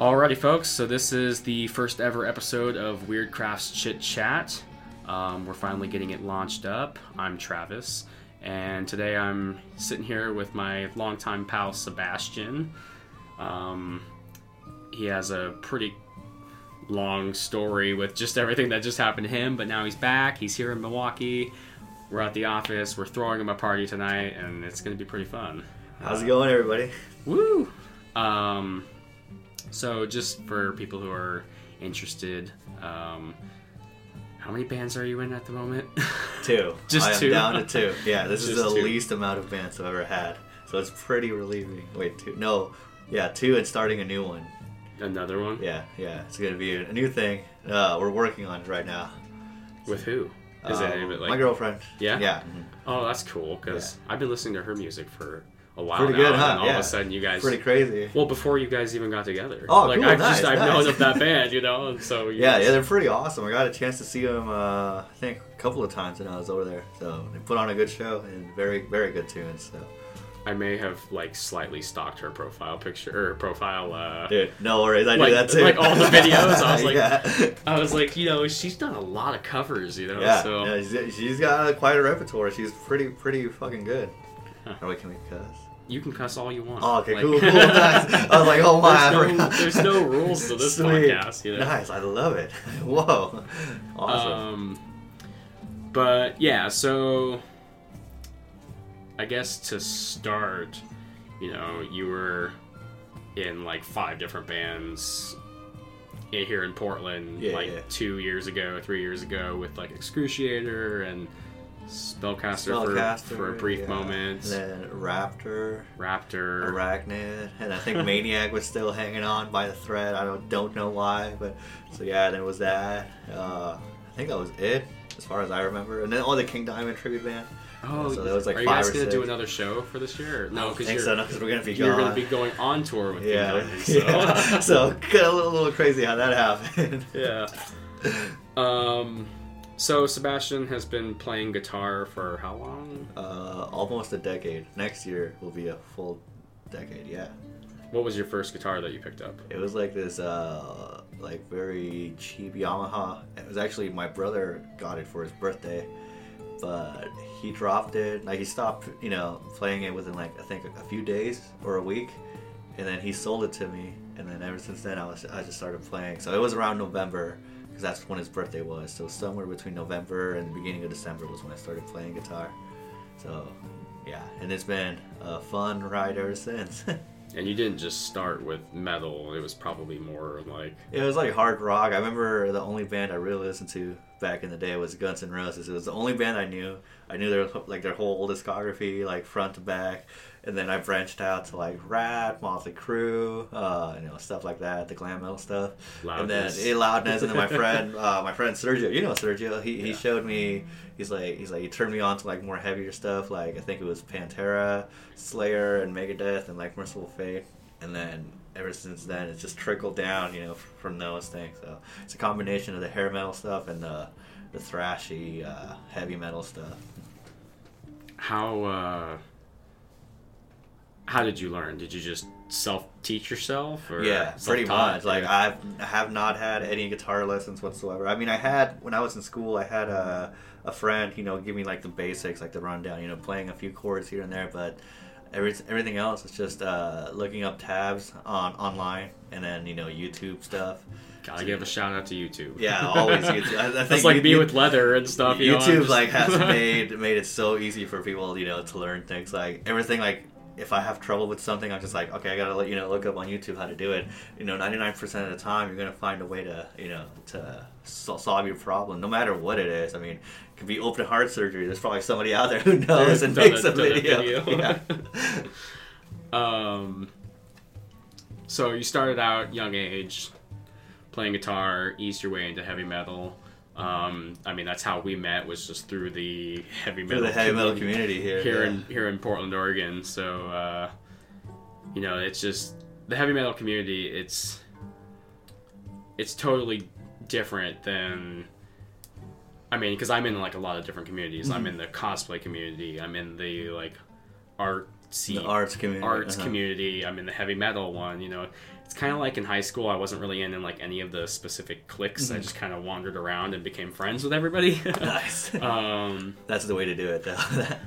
Alrighty, folks. So this is the first ever episode of Wyrd Crafts Chit Chat. Um, we're finally getting it launched up. I'm Travis, and today I'm sitting here with my longtime pal Sebastian. Um, he has a pretty long story with just everything that just happened to him, but now he's back. He's here in Milwaukee. We're at the office. We're throwing him a party tonight, and it's going to be pretty fun. How's it going, everybody? Woo! Um, so, just for people who are interested, um, how many bands are you in at the moment? Two. Just I am two? down to two. Yeah, this is the two. least amount of bands I've ever had, so it's pretty relieving. Wait, two? No, yeah, two and starting a new one. Another one? Yeah, yeah, it's gonna be a new thing. Uh, we're working on it right now. With who? Is Uh, it any of it like? my girlfriend? Yeah? Yeah. mhm. Oh, that's cool because I've been listening to her music for a while Pretty now, good, and huh? all Yeah. of a sudden you guys. Pretty crazy. Well, before you guys even got together. Oh, like cool, I've nice, just I've nice. known of that band, you know, and so Yeah, guys- yeah, they're pretty awesome. I got a chance to see them, uh, I think, a couple of times when I was over there. So they put on a good show and very, very good tunes. So, I may have like slightly stalked her profile picture or profile. Uh, dude, no worries, I Like- do that too. like all the videos, I was like- yeah. I was like, you know, she's done a lot of covers, you know. Yeah, so yeah, she's- she's got quite a repertoire. She's pretty, pretty fucking good. Huh. Or wait, can we cuss? You can cuss all you want. Oh, okay, Like- cool, cool, nice. I was like, oh my, There's no, there's no rules to this Sweet. podcast, you know. Nice, I love it. Whoa, awesome. Um, but yeah, so I guess to start, you know, you were in like five different bands here in Portland, Yeah, like yeah. two years ago, three years ago, with like Excruciator and Spellcaster, Spellcaster, for, for a brief yeah. moment, And then Raptor, Raptor. Arachnid, and I think Maniac was still hanging on by the thread. I don't don't know why, but so yeah, then was that. Uh, I think that was it as far as I remember. And then oh, the King Diamond tribute band. Oh, So there was, like, are you guys gonna do another show for this year? No, because you're so, because we're gonna be you're gone. gonna be going on tour with yeah, Diamond, so. yeah. so a little, little crazy how that happened. Yeah. Um, so Sebastian has been playing guitar for how long? Uh, almost a decade. Next year will be a full decade. Yeah. What was your first guitar that you picked up? It was like this, uh, like very cheap Yamaha. It was actually my brother got it for his birthday, but he dropped it. Like he stopped, you know, playing it within like I think a few days or a week, and then he sold it to me. And then ever since then, I was I just started playing. So it was around November because that's when his birthday was. So somewhere between November and the beginning of December was when I started playing guitar. So yeah, and it's been a fun ride ever since. And you didn't just start with metal; it was probably more like It was like hard rock. I remember the only band I really listened to back in the day was Guns N' Roses. It was the only band I knew. I knew their like their whole discography, like front to back. And then I branched out to like Ratt, Motley Crue, uh, you know, stuff like that, the glam metal stuff. Loudness. And then eh, loudness. And then my friend, uh, my friend Sergio, you know Sergio, he, he showed me. He's like he's like he turned me on to like more heavier stuff. Like I think it was Pantera, Slayer, and Megadeth, and like Mercyful Fate. And then ever since then, it's just trickled down, you know, from those things. So it's a combination of the hair metal stuff and the the thrashy uh, heavy metal stuff. how. How did you learn? Did you just self teach yourself? Or yeah, pretty much. Like I've I have not had any guitar lessons whatsoever. I mean, I had when I was in school. I had a a friend, you know, give me like the basics, like the rundown, you know, playing a few chords here and there, but. Every, everything else is just uh, looking up tabs on online and then you know YouTube stuff. gotta give a shout out to YouTube. Yeah, always YouTube. I, I think That's like me with leather and stuff. You know, YouTube just- like has made made it so easy for people, you know, to learn things. Like everything, like if I have trouble with something, I'm just like, okay, I gotta let you know, look up on YouTube how to do it. You know, 99% of the time, you're gonna find a way to, you know, to sol- solve your problem, no matter what it is. I mean, it could be open heart surgery. There's probably somebody out there who knows and Done makes a- a video. video. Yeah. Um, so you started out young age, playing guitar, eased your way into heavy metal. Um, I mean, that's how we met was just through the heavy metal, the heavy metal community here. here yeah. in here in Portland, Oregon. So uh, you know, it's just the heavy metal community. It's it's totally different than. I mean, because I'm in like a lot of different communities. I'm in the cosplay community. I'm in the like art The arts community. arts uh-huh. community. I'm in the heavy metal one. You know, it's kind of like in high school. I wasn't really in, in like any of the specific cliques. I Mhm. just kind of wandered around and became friends with everybody. Nice. um, That's the way to do it, though.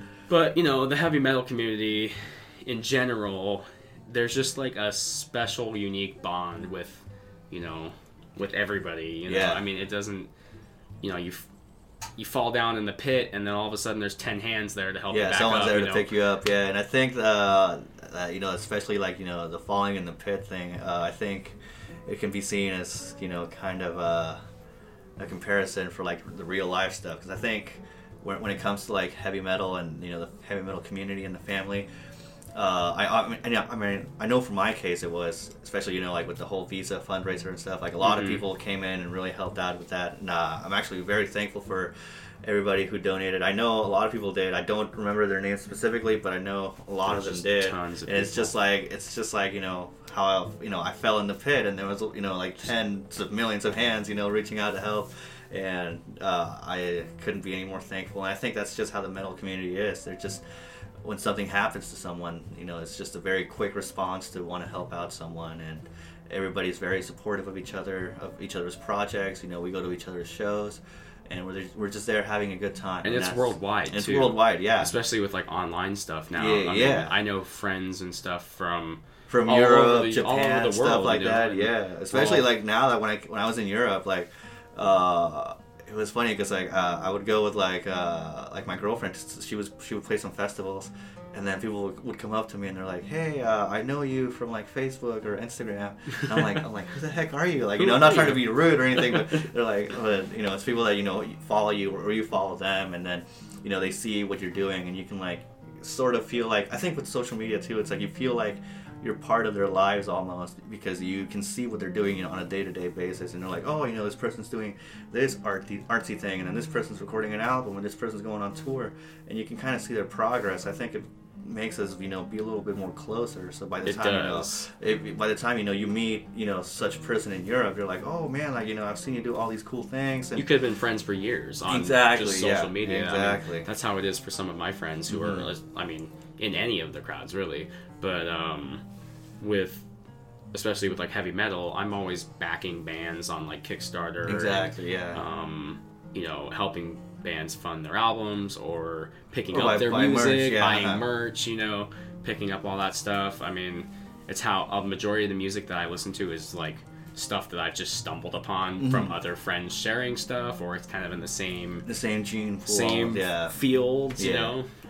but you know, the heavy metal community in general, there's just like a special, unique bond with, you know, with everybody. You know, Yeah. I mean, it doesn't, you know, you. f- You fall down in the pit, and then all of a sudden, there's ten hands there to help you yeah, back someone's up. there you to know? pick you up. Yeah, and I think uh, that you know, especially like you know, the falling in the pit thing. Uh, I think it can be seen as you know, kind of uh, a comparison for like the real life stuff. Because I think when, when it comes to like heavy metal and you know the heavy metal community and the family. Uh, I, I, mean, I know- mean, I know for my case it was, especially you know, like with the whole Visa fundraiser and stuff. Like a lot Mhm. of people came in and really helped out with that, and uh, I'm actually very thankful for everybody who donated. I know a lot of people did. I don't remember their names specifically, but I know a lot There's of them did. of and it's people. just like it's just like you know how I, you know I fell in the pit, and there was you know like tens of millions of hands you know reaching out to help. And uh, I couldn't be any more thankful. And I think that's just how the metal community is. They're just when something happens to someone, you know, it's just a very quick response to want to help out someone, and everybody's very supportive of each other, of each other's projects. You know, we go to each other's shows, and we're we're just there having a good time. and it's worldwide. and It's too. worldwide, yeah. especially with like online stuff now. Yeah, I mean, yeah. I know friends and stuff from From Europe, the- all over Japan, the stuff like you know, that. Yeah, especially all- like now that when I when I was in Europe, like uh, it was funny because like uh, I would go with like uh, like my girlfriend. She was she would play some festivals, and then people would, come up to me and they're like, "Hey, uh, I know you from like Facebook or Instagram." And I'm like, I'm like, who the heck are you? Like, you know, I'm not trying to be rude or anything, but they're like, but, you know, it's people that you know follow you or you follow them, and then you know they see what you're doing, and you can like sort of feel like I think with social media too, it's like you feel like you're part of their lives almost because you can see what they're doing you know, on a day-to-day basis and they're like oh you know this person's doing this artsy, artsy thing and then this person's recording an album and this person's going on tour and you can kind of see their progress i think it makes us you know be a little bit more closer so by the It time does. you know it, by the time you know you meet you know such person in europe you're like oh man like you know i've seen you do all these cool things and you could have been friends for years on Exactly, just social yeah, media. I mean, exactly. that's how it is for some of my friends who Mhm. are, I mean, in any of the crowds really, but um, with especially with like heavy metal, I'm always backing bands on like Kickstarter. and, exactly yeah um, you know, helping bands fund their albums or picking Or up their buy merch, music, yeah, buying uh-huh. merch, you know, picking up all that stuff. I mean, it's how a majority of the music that I listen to is like stuff that I've just stumbled upon from Mhm. other friends sharing stuff, or it's kind of in the same the same gene pool same yeah fields, you Yeah.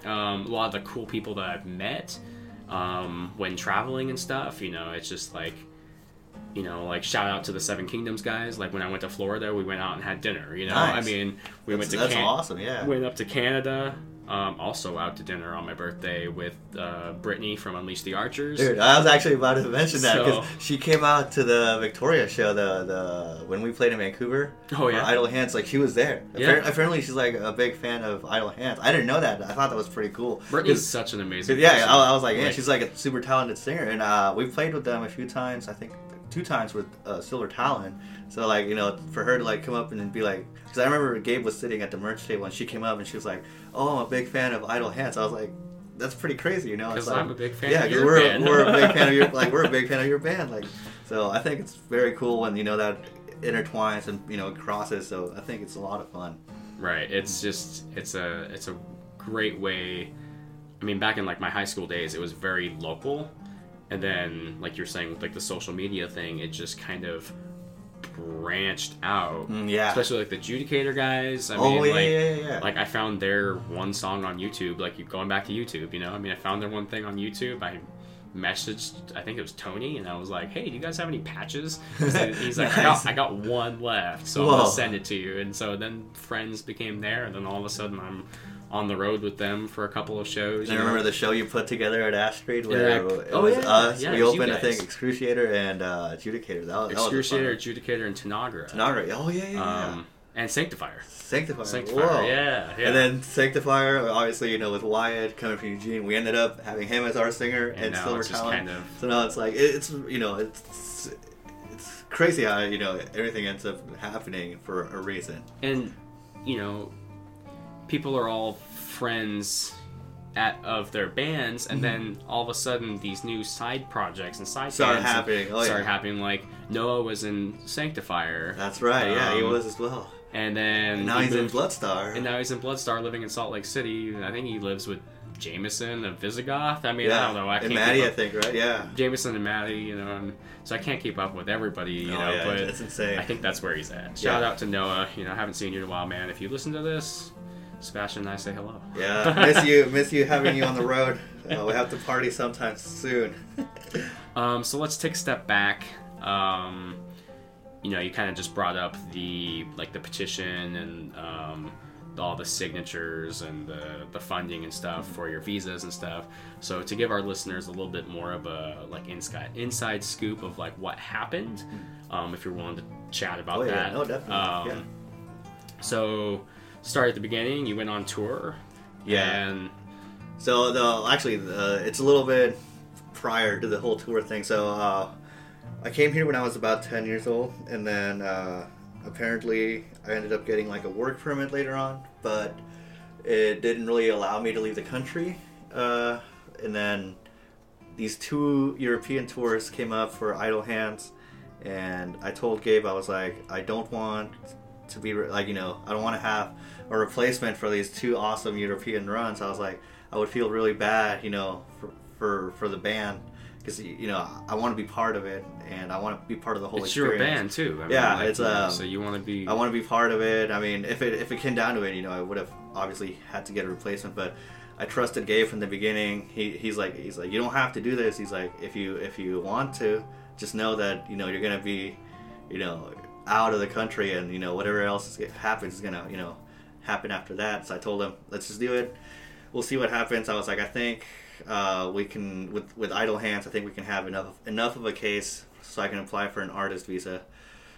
know. Um, a lot of the cool people that I've met um, when traveling and stuff, you know, it's just like, you know, like shout out to the Seven Kingdoms guys. Like when I went to Florida, we went out and had dinner. You know, I mean, we went to that's Can- awesome yeah went up to Canada. Um, also out to dinner on my birthday with uh, Brittany from Unleash the Archers. Dude, I was actually about to mention that because So- she came out to the Victoria show the the when we played in Vancouver. Oh, yeah? Idle Hands, like she was there. Yeah. Appar- Apparently, she's like a big fan of Idle Hands. I didn't know that. I thought that was pretty cool. Brittany's such an amazing. yeah. I, I was like, yeah, Like, she's like a super talented singer, and uh, we played with them a few times. I think two times with uh, Silver Talon. So like you know, for her to like come up and be like, because I remember Gabe was sitting at the merch table and she came up and she was like, "Oh, I'm a big fan of Idle Hands." I was like, "That's pretty crazy," you know? Because like, I'm a big fan. yeah, because we're band. we're a big fan of your like we're a big fan of your band. Like, so I think it's very cool when you know that intertwines and you know crosses. So I think it's a lot of fun. Right. It's just it's a it's a great way. I mean, back in like my high school days, it was very local, and then like you're saying with like the social media thing, it just kind of branched out. Mm, yeah. Especially like the Judicator guys. I oh mean, yeah, like yeah, yeah, like I found their one song on YouTube. Like you going back to YouTube, you know. I mean, I found their one thing on YouTube. I messaged, I think it was Tony, and I was like, "Hey, do you guys have any patches?" And he's like, I, got, "I got one left, so I'm Whoa. gonna send it to you." And so then friends became there, and then all of a sudden I'm on the road with them for a couple of shows. I know. remember the show you put together at Astrid where Yeah. it Oh, was yeah. us. Yeah, we was opened, I think. Excruciator and uh, Adjudicator. That, was- that was Excruciator, one. Adjudicator, and Tanagra. Tanagra. Oh yeah, yeah, yeah. Um, and Sanctifier. Sanctifier. Sanctifier, Whoa. yeah, yeah. And then Sanctifier, obviously, you know, with Wyatt coming from Eugene, we ended up having him as our singer And and, Silver Talon. kind of- So now it's like it's you know it's it's crazy how you know everything ends up happening for a reason. and you know people are all friends at of their bands, and then all of a sudden these new side projects and side bands happening. Oh, started yeah. happening. Like Noah was in Sanctifier, That's right. Yeah, he Um, was as well. and then And now he he's in Bloodstar. and now he's in Bloodstar, living in Salt Lake City. I think he lives with Jameson of Visigoth. I mean, yeah, I don't know. I and Maddie, I think, right? Yeah. Jameson and Maddie, you know, and so I can't keep up with everybody, you Oh, know. yeah, but it's insane. I think that's where he's at. Shout Yeah. out to Noah. You know, I haven't seen you in a while, man. If you listen to this, Sebastian and I say hello. Yeah, miss you, miss you having you on the road. Uh, we have to party sometime soon. Um, so let's take a step back. Um, you know, you kind of just brought up the like the petition and um, all the signatures and the, the funding and stuff for your visas and stuff. So to give our listeners a little bit more of a like inside inside scoop of like what happened, um, if you're willing to chat about Oh, yeah. that. No, definitely. Um, Yeah. So start at the beginning. You went on tour. Yeah. And So the actually, uh, it's a little bit prior to the whole tour thing. So uh, I came here when I was about ten years old, and then uh, apparently I ended up getting like a work permit later on, but it didn't really allow me to leave the country. Uh, and then these two European tourists came up for Idle Hands, and I told Gabe I was like, I don't want to be like you know I don't want to have a replacement for these two awesome European runs. I was like, I would feel really bad, you know, for for, for the band because you know I want to be part of it and I want to be part of the whole it's your experience. band too. I mean, Yeah, like, it's, you know, um, so you want to be. I want to be part of it. I mean, if it if it came down to it, you know, I would have obviously had to get a replacement, but I trusted Gabe from the beginning. He, he's like he's like you don't have to do this. He's like if you if you want to, just know that you know you're gonna be, you know, out of the country and you know whatever else happens is gonna you know happen after that. So I told him let's just do it. We'll see what happens. I was like I think uh, we can with with idle hands. I think we can have enough enough of a case so I can apply for an artist visa.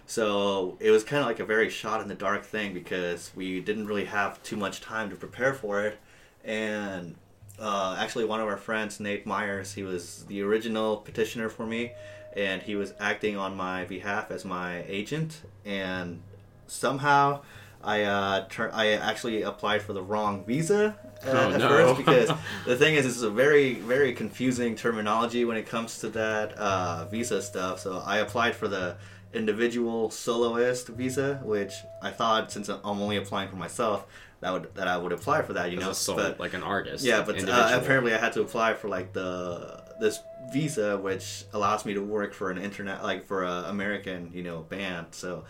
So it was kind of like a very shot in the dark thing because we didn't really have too much time to prepare for it. And uh, actually, one of our friends, Nate Myers, he was the original petitioner for me, and he was acting on my behalf as my agent. And somehow, I uh, tur- I actually applied for the wrong visa uh, Oh, at no. first because the thing is, it's a very very confusing terminology when it comes to that uh, visa stuff. So I applied for the individual soloist visa, which I thought since I'm only applying for myself, that would that I would apply for that. You know, soul, but like an artist. yeah, but uh, apparently I had to apply for like the this visa, which allows me to work for an internet like for a American you know band. So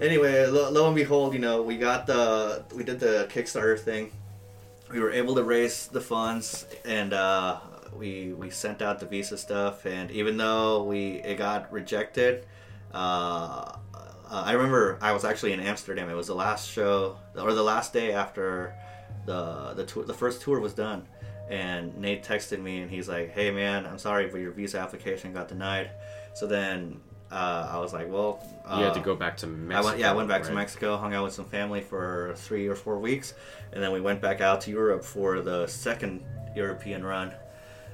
anyway, lo, lo and behold, you know we got the we did the Kickstarter thing. We were able to raise the funds and uh, we we sent out the visa stuff. And even though we it got rejected. Uh, uh, I remember I was actually in Amsterdam. It was the last show or the last day after the the tour, the first tour was done, and Nate texted me and he's like, "Hey man, I'm sorry, but your visa application got denied." So then uh, I was like, "Well, uh, you had to go back to I Mexico. went, yeah, I went back to? Mexico, hung out with some family for three or four weeks, and then we went back out to Europe for the second European run.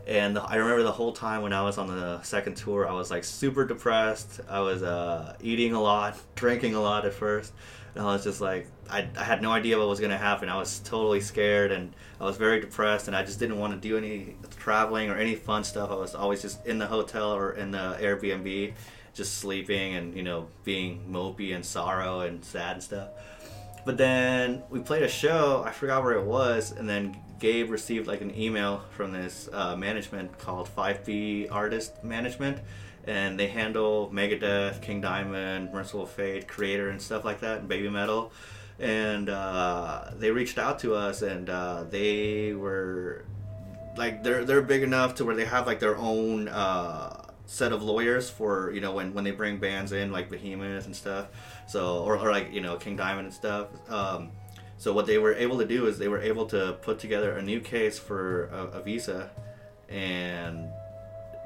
And I remember the whole time when I was on the second tour, I was like super depressed. I was uh, eating a lot, drinking a lot at first, and I was just like, I, I had no idea what was gonna happen. I was totally scared, and I was very depressed, and I just didn't want to do any traveling or any fun stuff. I was always just in the hotel or in the Airbnb, just sleeping and you know being mopey and sorrow and sad and stuff. But then we played a show. I forgot where it was, and then Gabe received like an email from this uh, management called 5B Artist Management, and they handle Megadeth, King Diamond, Mercyful Fate, Kreator, and stuff like that, and Baby Metal. And uh, they reached out to us, and uh, they were like they're they're big enough to where they have like their own uh, set of lawyers for you know when when they bring bands in like Behemoth and stuff. So or, or like you know King Diamond and stuff. Um, so what they were able to do is they were able to put together a new case for a, a visa, and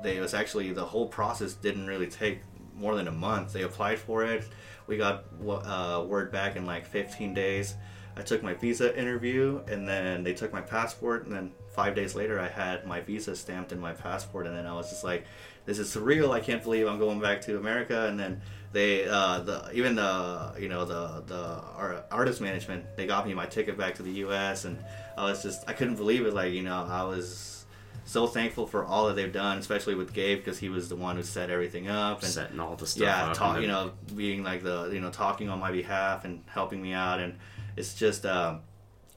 they was actually the whole process didn't really take more than a month. They applied for it. We got uh, word back in like 15 days. I took my visa interview, and then they took my passport, and then five days later, I had my visa stamped in my passport, and then I was just like, "This is surreal! I can't believe I'm going back to America." And then they, uh, the even the you know the the art, artist management, they got me my ticket back to the U.S., and I was just I couldn't believe it. Like you know, I was so thankful for all that they've done, especially with Gabe because he was the one who set everything up and setting all the stuff yeah, up. talk, and you know, being like the you know talking on my behalf and helping me out, and it's just um,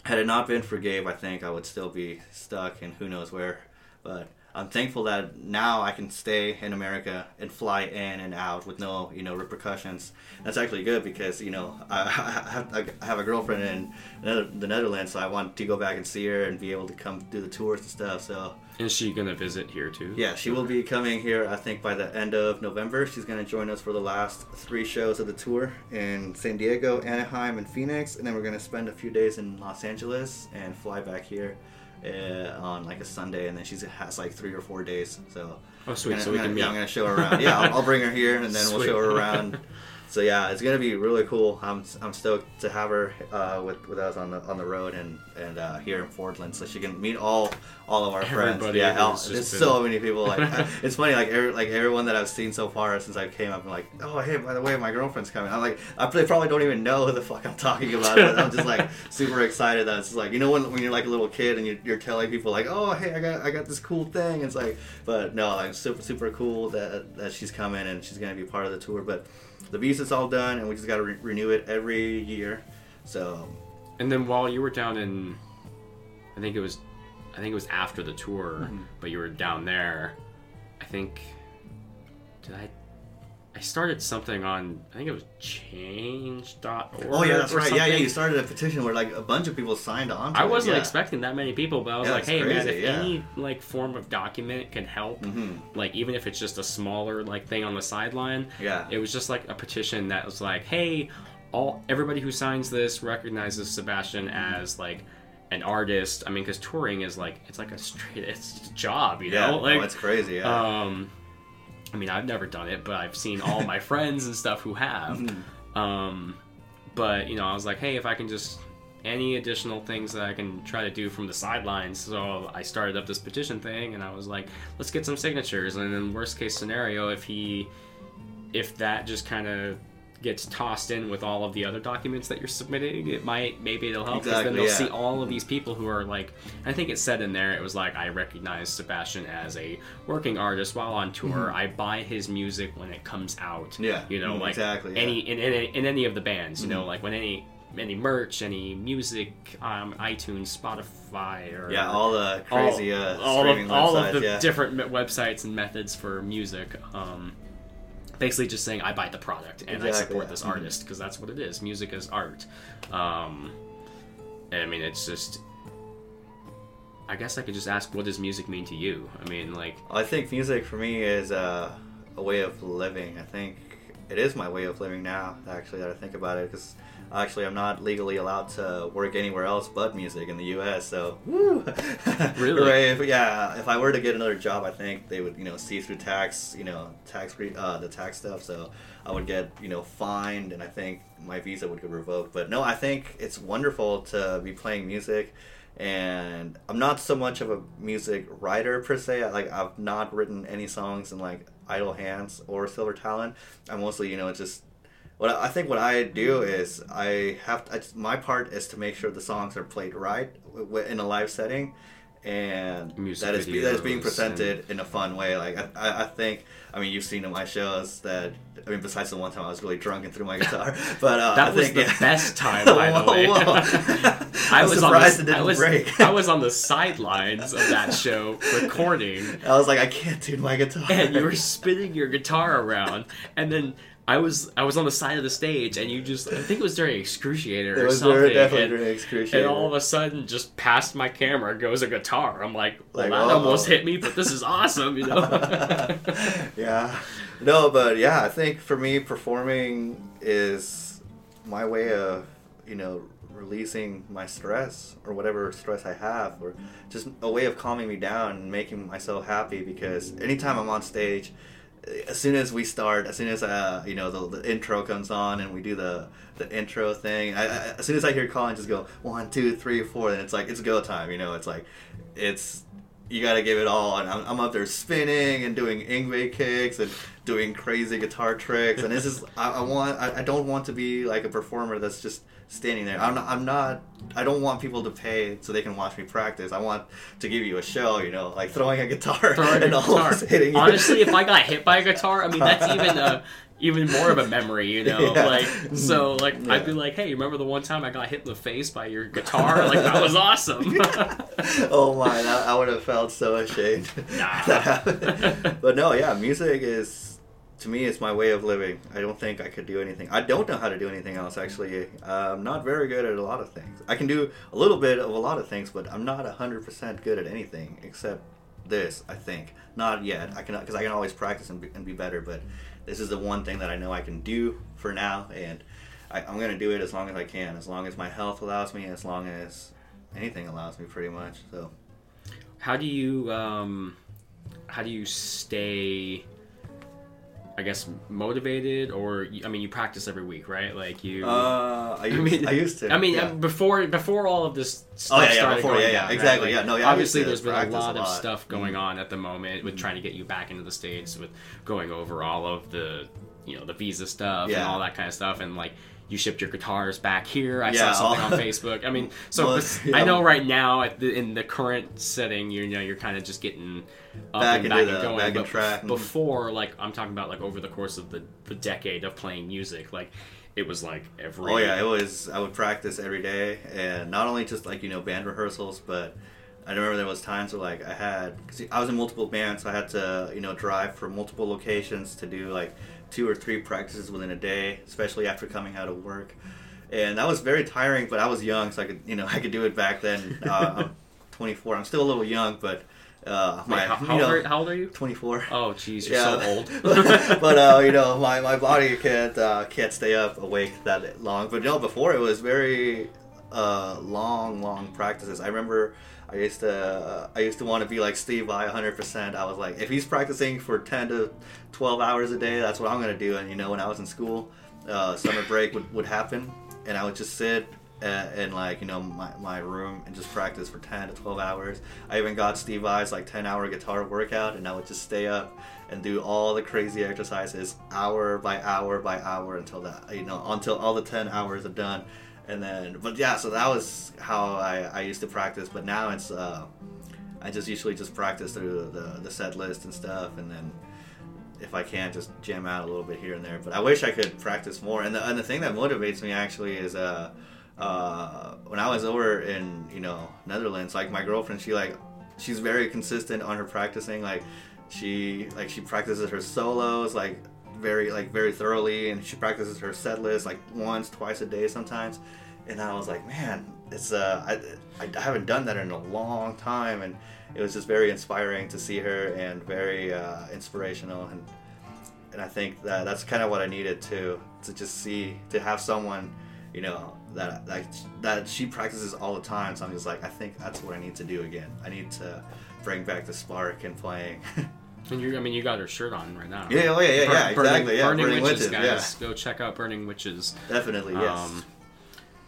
had it not been for Gabe, I think I would still be stuck in who knows where. But I'm thankful that now I can stay in America and fly in and out with no you know repercussions. That's actually good because you know I, I, have, I have a girlfriend in the Netherlands, so I want to go back and see her and be able to come do the tours and stuff. So. Is she gonna visit here too? Yeah, she will be coming here. I think by the end of November, she's going to join us for the last three shows of the tour in San Diego, Anaheim, and Phoenix, and then we're going to spend a few days in Los Angeles and fly back here uh, on like a Sunday, and then she has like three or four days. So Oh, sweet. I'm So we gonna, can meet. I'm going to show her around. Yeah, I'll, I'll bring her here, and then we'll show her around. So yeah, it's gonna be really cool. I'm, I'm stoked to have her uh, with, with us on the on the road and and uh, here in Portland, so she can meet all all of our friends. Yeah, all- just there's been- so many people. Like I- it's funny, like every, like everyone that I've seen so far since I came, I'm like, oh hey, by the way, my girlfriend's coming. I'm like, I they probably don't even know who the fuck I'm talking about. But I'm just like super excited that it's like you know when, when you're like a little kid and you're, you're telling people like, oh hey, I got I got this cool thing. It's like, but no, like super super cool that that she's coming and she's gonna be part of the tour. But the visa's all done and we just gotta re- renew it every year. So And then while you were down in, I think it was, I think it was after the tour, Mhm. but you were down there. I think? I started something on. I think it was change.org. oh yeah, that's right. Yeah, yeah. You started a petition where like a bunch of people signed on. I wasn't yeah. expecting that many people, but I was Yeah, like, "Hey, man, if yeah. any like form of document can help, Mhm. like even if it's just a smaller like thing on the sideline, Yeah. it was just like a petition that was like, "Hey, all everybody who signs this recognizes Sebastian as like an artist." I mean, because touring is like it's like a straight it's a job, you know, like no, it's crazy. Yeah. um, I mean, I've never done it, but I've seen all my friends and stuff who have. Mhm. Um, but you know, I was like, hey, if I can just any additional things that I can try to do from the sidelines. So I started up this petition thing, and I was like, let's get some signatures. And then worst case scenario, if he, if that just kind of gets tossed in with all of the other documents that you're submitting, it might maybe it'll help because then Exactly, they'll yeah. see all of these people who are like. I think it said in there it was like I recognize Sebastian as a working artist while on tour. I buy his music when it comes out. Mm-hmm. Yeah, you know, mm, like exactly, yeah. any in, in, in any of the bands. You know, Mhm. like when any any merch, any music, um, iTunes, Spotify, or yeah, all the all- crazy uh, all, of, all of the yeah. different me- websites and methods for music. Um, basically, just saying I buy the product and I support yeah. this artist because that's what it is. Music is art. Um, I mean, it's just. I guess I could just ask, what does music mean to you? I mean, like, I think music for me is uh, a way of living. I think it is my way of living now. Actually, that I think about it, because actually I'm not legally allowed to work anywhere else but music in the U.S. So, woo! Really? Hooray. If- yeah. If I were to get another job, I think they would, you know, see through tax, you know, tax re- uh, the tax stuff. So I would get, you know, fined, and I think my visa would get revoked. But no, I think it's wonderful to be playing music and I'm not so much of a music writer per se. I, like I've not written any songs in like Idle Hands or Silver Talon. I'm mostly, you know, it's just what I think what I do is I have to, I just, my part is to make sure the songs are played right in a live setting, and Music that is be, that is being presented in a fun way. Like I, I, think I mean you've seen in my shows that I mean besides the one time I was really drunk and threw my guitar, but uh, That I was think, the yeah. best time, by the way. whoa. I was surprised on it didn't I was, break. I was on the sidelines of that show recording, I was like, I can't tune my guitar. and you were spinning your guitar around, and then I was I was on the side of the stage, and you just I think it was during Excruciator It or was something, very definitely and, during excruciating. and all of a sudden, just past my camera goes a guitar. I'm like, well, Like, that whoa. almost hit me, but this is awesome, you know. yeah. No, but yeah, I think for me, performing is my way of, you know, releasing my stress or whatever stress I have, or just a way of calming me down and making myself happy because anytime I'm on stage, as soon as we start, as soon as uh, you know the, the intro comes on and we do the the intro thing, I, I, as soon as I hear Colin just go one, two, three, four, then it's like it's go time. You know, it's like it's you got to give it all, and I'm, I'm up there spinning and doing Yngwie kicks and doing crazy guitar tricks, and this is I, I want I, I don't want to be like a performer that's just standing there. I'm not, I'm not. I don't want people to pay so they can watch me practice. I want to give you a show. You know, like throwing a guitar Throwing a and guitar. almost hitting. you. Honestly, if I got hit by a guitar, I mean that's even uh, a even more of a memory, you know. Yeah. Like so, mm-hmm. like Yeah. I'd be like, hey, remember the one time I got hit in the face by your guitar? Like that was awesome. oh my, that, I would have felt so ashamed. Nah. that happened. but no, yeah, music is to me it's my way of living. I don't think I could do anything. I don't know how to do anything else actually. I'm not very good at a lot of things. I can do a little bit of a lot of things, but I'm not 100% good at anything except this, I think. Not yet. I can because I can always practice and be, and be better, but this is the one thing that I know I can do for now and I, I'm gonna do it as long as I can, as long as my health allows me, as long as anything allows me, pretty much. So how do you um how do you stay I guess motivated or I mean you practice every week, right? Like you Uh, I I used, mean, I used to. I mean, yeah. um, before before all of this stuff Oh, yeah, yeah, started before, going yeah, yeah, down, right? exactly, Like, yeah, no, yeah, obviously, used there's been a practice a lot of lot. Mm-hmm. stuff going on at the moment with trying to get you back into the states, with going over all of the you know the visa stuff and all that kind of stuff, and like you shipped your guitars back here. I Yeah, saw something all- on Facebook. I mean, so Well, yeah. I know right now at the, in the current setting, you know, you're kind of just getting up Back and back the- and going. back but track. before, like I'm talking about, like over the course of the the decade of playing music, like it was like every Oh yeah, it was. I would practice every day, and not only just like you know band rehearsals, but I remember there was times where like I had cause I was in multiple bands, so I had to you know drive from multiple locations to do like two or three practices within a day, especially after coming out of work, and that was very tiring. But I was young, so I could you know I could do it back then. Uh, I'm 24. I'm still a little young, but uh, Wait, my how, you how, know, old are, how old are you? 24. Oh, jeez, you're so old. but uh, you know, my, my body can't uh, can't stay up awake that long. But no, before it was very uh, long, long practices. I remember I used to uh, I used to want to be like Steve Vai 100. percent I was like, if he's practicing for 10 to 12 hours a day, that's what I'm gonna do. And you know, when I was in school, uh, summer break would, would happen, and I would just sit. uh, In like you know my, my room and just practice for 10 to 12 hours i even got steve Vai's like 10 hour guitar workout and i would just stay up and do all the crazy exercises hour by hour by hour until that you know until all the 10 hours are done and then but yeah so that was how i, I used to practice but now it's uh, i just usually just practice through the, the set list and stuff and then if i can just jam out a little bit here and there but i wish i could practice more. And the, and the thing that motivates me actually is uh, uh, when i was over in you know netherlands like my girlfriend she like she's very consistent on her practicing like she like she practices her solos like very like very thoroughly and she practices her set list like once twice a day sometimes. And i was like man it's uh I, I haven't done that in a long time. And it was just very inspiring to see her and very uh, inspirational. And and i think that that's kind of what i needed to to just see to have someone you know that like that she practices all the time. So i'm just like i think that's what i need to do again. I need to bring back the spark in playing And you, I mean, you got her shirt on right now. Yeah, oh yeah, yeah, Bur- yeah, Burning, exactly. Yeah, Burning, Burning Witches, Witches, guys. Go check out Burning Witches. definitely yes. Um,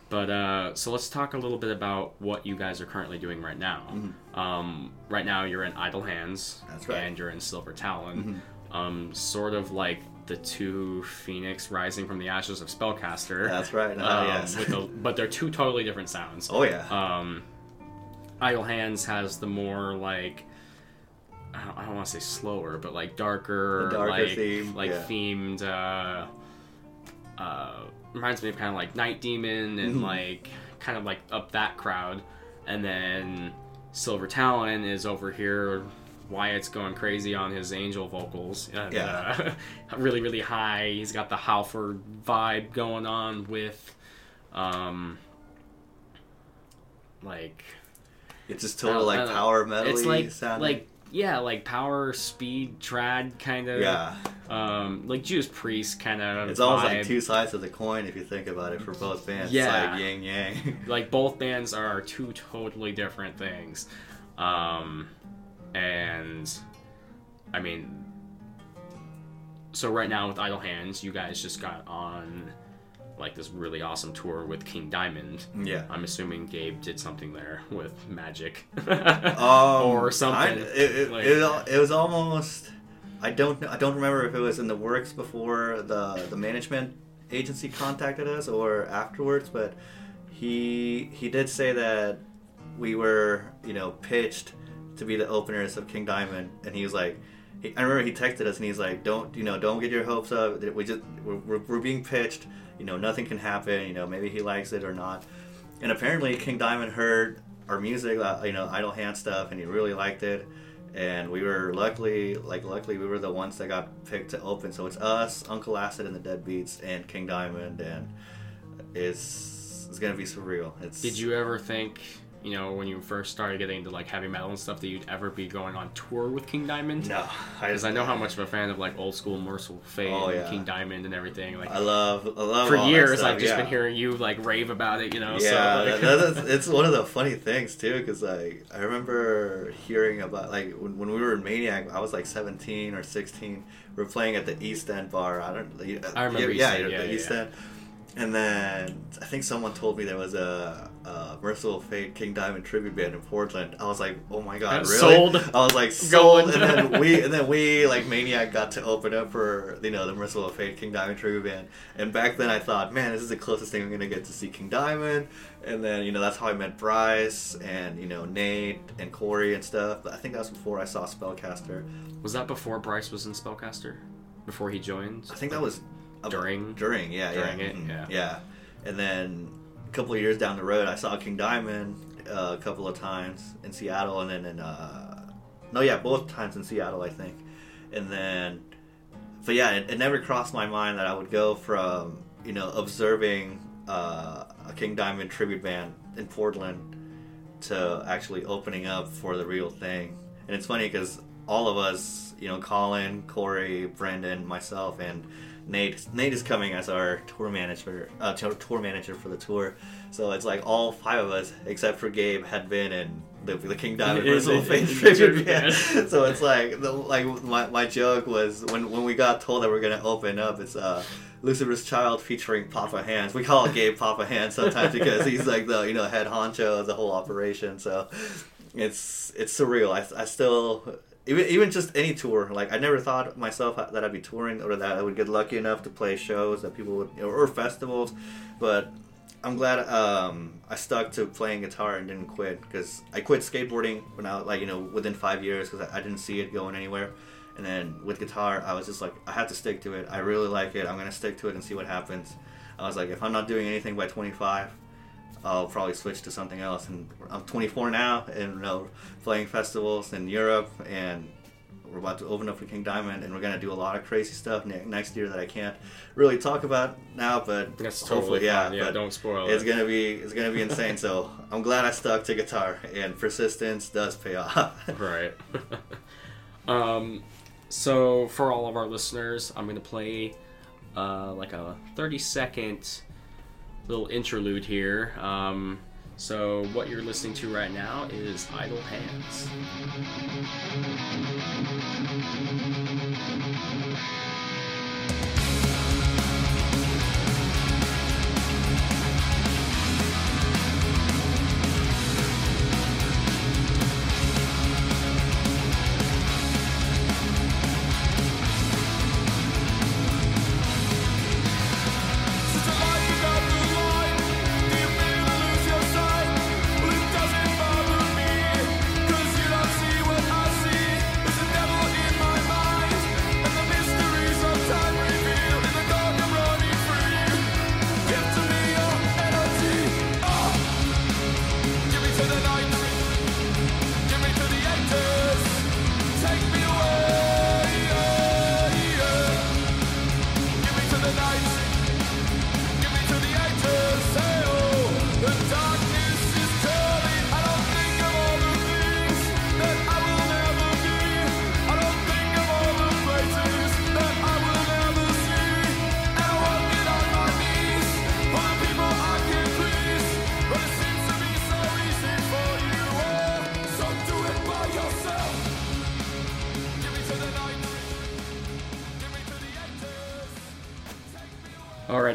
but uh, so let's talk a little bit about what you guys are currently doing right now. Um, right now, you're in Idle Hands, Mm-hmm. That's right. Mm-hmm. and you're in Silver Talon. Um, sort of like the two Phoenix rising from the ashes of Spellcaster. That's right. Oh, Um, yes. the, but they're two totally different sounds. oh yeah. Um, Idle Hands has the more like I don't, want to say slower, but like darker, The darker like theme, like yeah. themed. Uh, uh, reminds me of kind of like Night Demon and Mhm. like kind of like up that crowd, and then Silver Talon is over here. Wyatt's going crazy on his angel vocals. And, Yeah. uh, really, really high. He's got the Halford vibe going on with, um, like it's just total like power metal. it's like sounding. like yeah, like power, speed, trad kind of. yeah. Um, like Judas Priest kind of. It's almost like two sides of the coin if you think about it for both bands. Yeah. It's like yin yang. Like both bands are two totally different things, um, and I mean, so right now with Idle Hands, you guys just got on like this really awesome tour with King Diamond. Yeah. I'm assuming Gabe did something there with magic Um, or something. I- it, it, Like- it, was- it was almost. I don't. I don't remember if it was in the works before the the management agency contacted us or afterwards, but he he did say that we were you know pitched to be the openers of King Diamond, and he was like. He, I remember he texted us and he's like, "Don't you know? Don't get your hopes up. We just we're, we're, we're being pitched. You know, nothing can happen. You know, maybe he likes it or not." And apparently, King Diamond heard our music, uh, you know, Idle Hand stuff, and he really liked it. And we were luckily, like, luckily, we were the ones that got picked to open. So it's us, Uncle Acid and the Deadbeats, and King Diamond, and it's it's gonna be surreal. It's Did you ever think, you know, when you first started getting into like heavy metal and stuff, that you'd ever be going on tour with King Diamond? No, Because I know how much of a fan of like old school Mercyful Fate Oh, and yeah. King Diamond and everything. Like I love, I love for years, stuff, I've just yeah. been hearing you like rave about it. You know, Yeah, so like, that- it's one of the funny things too, because like I remember hearing about like when, when we were in Maniac, I was like seventeen or sixteen. We're playing at the East End bar. I don't. I remember East yeah, End, yeah, yeah, the East. End. And then I think someone told me there was a, a Mercyful Fate King Diamond tribute band in Portland. I was like, oh my god, Uh, really? sold. I was like, sold. Going. And then we and then we like Maniac got to open up for you know the Mercyful Fate King Diamond tribute band. And back then I thought, man, this is the closest thing I'm gonna get to see King Diamond. And then you know that's how I met Bryce and you know Nate and Corey and stuff. But I think that was before I saw Spellcaster. was that before Bryce was in Spellcaster? Before he joined? I think that was ab- During? during yeah During yeah it, mhm, yeah. yeah. And then a couple of years down the road, I saw King Diamond uh, a couple of times in Seattle, and then in uh, no yeah both times in Seattle I think. And then, but yeah, it, it never crossed my mind that I would go from you know observing uh, a King Diamond tribute band in Portland to actually opening up for the real thing. And it's funny because all of us, you know, Colin, Corey, Brendan, myself, and Nate. Nate is coming as our tour manager, uh, tour manager for the tour. So it's like all five of us, except for Gabe, had been in the, the King Diamond In- Merciful in- Fate in the tribute band. so it's like, the, like my, my joke was when when we got told that we're gonna open up, it's uh. Lucifer's Child featuring Papa Hands. We call it Gabe Papa Hands sometimes because he's like the you know head honcho of the whole operation. So it's it's surreal. I, I still even even just any tour. Like I never thought myself that I'd be touring or that I would get lucky enough to play shows that people would or, or festivals. But I'm glad um, I stuck to playing guitar and didn't quit because I quit skateboarding when I like you know within five years because I, I didn't see it going anywhere. And then with guitar, I was just like, I have to stick to it. I really like it. I'm gonna stick to it and see what happens. I was like, if I'm not doing anything by 25, I'll probably switch to something else. And I'm 24 now, and you know, playing festivals in Europe, and we're about to open up for King Diamond, and we're gonna do a lot of crazy stuff ne- next year that I can't really talk about now, but That's hopefully, totally yeah. Yeah, but don't spoil it's it. gonna be it's gonna be insane. so I'm glad I stuck to guitar, and persistence does pay off. right. um, so for all of our listeners, I'm gonna play uh, like a 30 second little interlude here. Um, so what you're listening to right now is Idle Hands.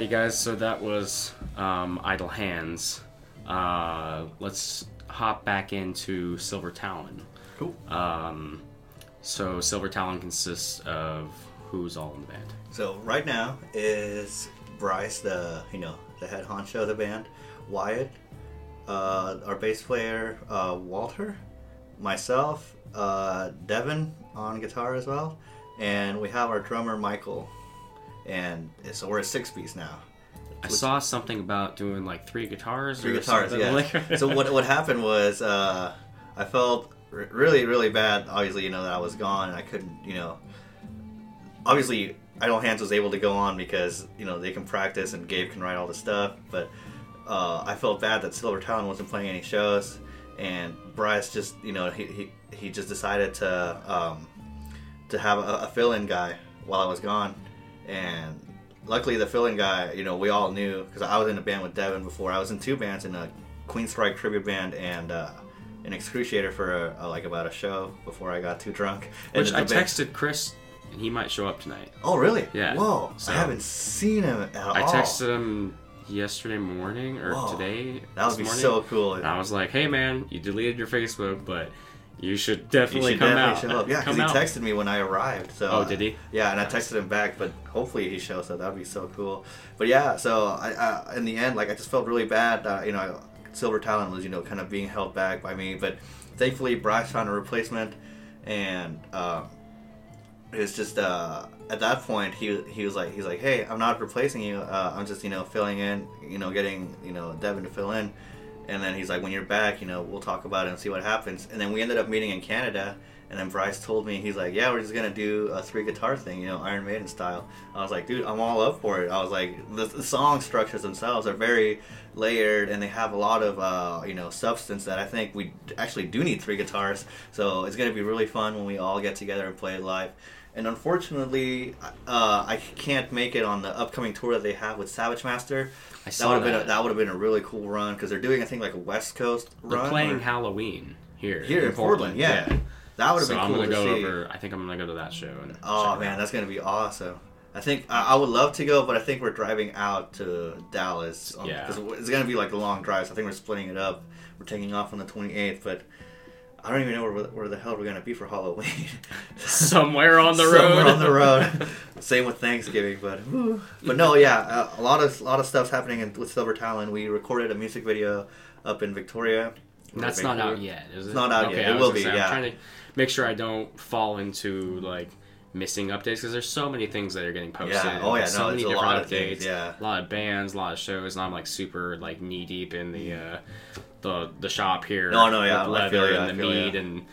Alrighty, guys. So that was um, Idle Hands. Uh, let's hop back into Silver Talon. Cool. Um, so Silver Talon consists of who's all in the band? So right now is Bryce, the you know the head honcho of the band, Wyatt, uh, our bass player uh, Walter, myself, uh, Devin on guitar as well, and we have our drummer Michael, and so we're a six piece now. I saw something about doing like three guitars. Three or guitars, yeah. like- so what what happened was uh, I felt r- really really bad. Obviously, you know that I was gone and I couldn't, you know. Obviously, Idle Hands was able to go on because you know they can practice and Gabe can write all the stuff. But uh, I felt bad that Silver Talon wasn't playing any shows, and Bryce just you know he he, he just decided to um, to have a, a fill-in guy while I was gone, and luckily the fill-in guy, you know, we all knew because I was in a band with Devin before. I was in two bands, in a Queensrÿche tribute band and uh, an Excruciator for a, a, like about a show before I got too drunk. And Which I band- texted Chris, and he might show up tonight. Oh really? Yeah. Whoa! So- I haven't seen him at all. I texted him yesterday morning or Whoa. today. That would be morning, so cool. And I was like, "Hey, man, you deleted your Facebook, but you should definitely You should come definitely out." show up. Yeah, because he out. texted me when I arrived. So Oh, did he? Yeah, and I texted him back, but hopefully he shows up. That would be so cool. But yeah, so I, I in the end, like I just felt really bad. That, you know, Silver Talon was you know kind of being held back by me, but thankfully Bryce found a replacement, and um, it's just uh, at that point he he was like he's like, hey, I'm not replacing you. Uh, I'm just you know filling in. You know, getting you know Devin to fill in. And then he's like, when you're back, you know, we'll talk about it and see what happens. And then we ended up meeting in Canada. And then Bryce told me, he's like, yeah, we're just going to do a three guitar thing, you know, Iron Maiden style. I was like, dude, I'm all up for it. I was like, the, the song structures themselves are very layered and they have a lot of, uh, you know, substance that I think we actually do need three guitars. So it's going to be really fun when we all get together and play it live. And unfortunately, uh, I can't make it on the upcoming tour that they have with Savage Master. I That saw would have been a, that. that would have been a really cool run because they're doing I think like a West Coast run. They're playing or- Halloween here. here in Portland. Yeah, that would have So been I'm cool gonna go see. over. I think I'm gonna go to that show. And Oh man, that's gonna be awesome. I think I, I would love to go, but I think we're driving out to Dallas. Yeah. because it's gonna be like a long drive. So I think we're splitting it up. We're taking off on the 28th, but I don't even know where, where the hell we're gonna be for Halloween. somewhere on the road. Somewhere on the road. Same with Thanksgiving, but but no, yeah, uh, a lot of a lot of stuff's happening in, with Silver Talon. We recorded a music video up in Victoria. That's not out yet, is it? It's not out yet. It will be, say, I'm yeah. trying to make sure I don't fall into like missing updates because there's so many things that are getting posted. Yeah. Oh, yeah, so no, many a different lot of updates. things, yeah. A lot of bands, a lot of shows, and I'm like super like knee deep in the uh, the the shop here. No, no, yeah, with I feel I and the feel ya. meat and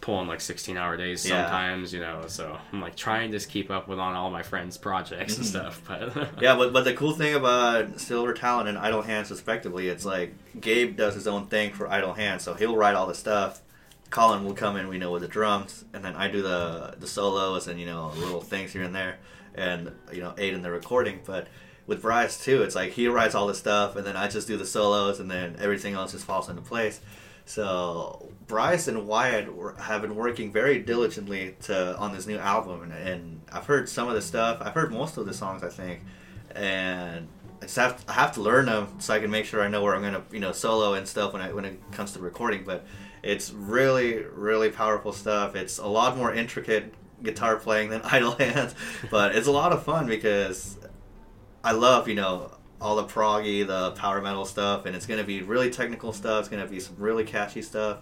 pulling like 16 hour days Yeah. sometimes, you know. So I'm like trying to just keep up with on all my friends' projects and mm-hmm. stuff, but Yeah, but but the cool thing about Silver Talon and Idle Hands, respectively, it's like Gabe does his own thing for Idle Hands, so he'll write all the stuff. Colin will come in, we know, with the drums, and then I do the the solos and you know little things here and there, and you know aid in the recording. But with Bryce too, it's like he writes all the stuff, and then I just do the solos, and then everything else just falls into place. So Bryce and Wyatt have been working very diligently to on this new album, and, and I've heard some of the stuff. I've heard most of the songs, I think, and I just have I have to learn them so I can make sure I know where I'm gonna you know solo and stuff when I when it comes to recording. But it's really really powerful stuff. It's a lot more intricate guitar playing than Idle Hands, but it's a lot of fun because I love, you know, all the proggy, the power metal stuff, and it's going to be really technical stuff. It's going to be some really catchy stuff,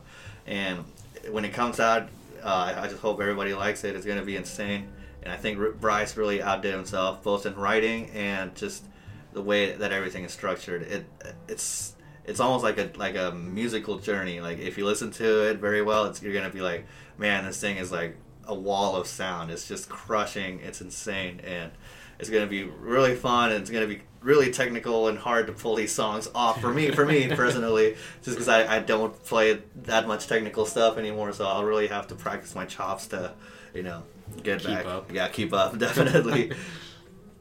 and when it comes out, uh, I just hope everybody likes it. It's going to be insane, and I think Bryce really outdid himself both in writing and just the way that everything is structured. It it's it's almost like a like a musical journey. Like if you listen to it very well, it's, you're going to be like, man, this thing is like a wall of sound. It's just crushing. It's insane, and it's going to be really fun. And it's going to be really technical and hard to pull these songs off for me. For me personally, just because I, I don't play that much technical stuff anymore, so I'll really have to practice my chops to, you know, get Keep back. up. Yeah, keep up definitely.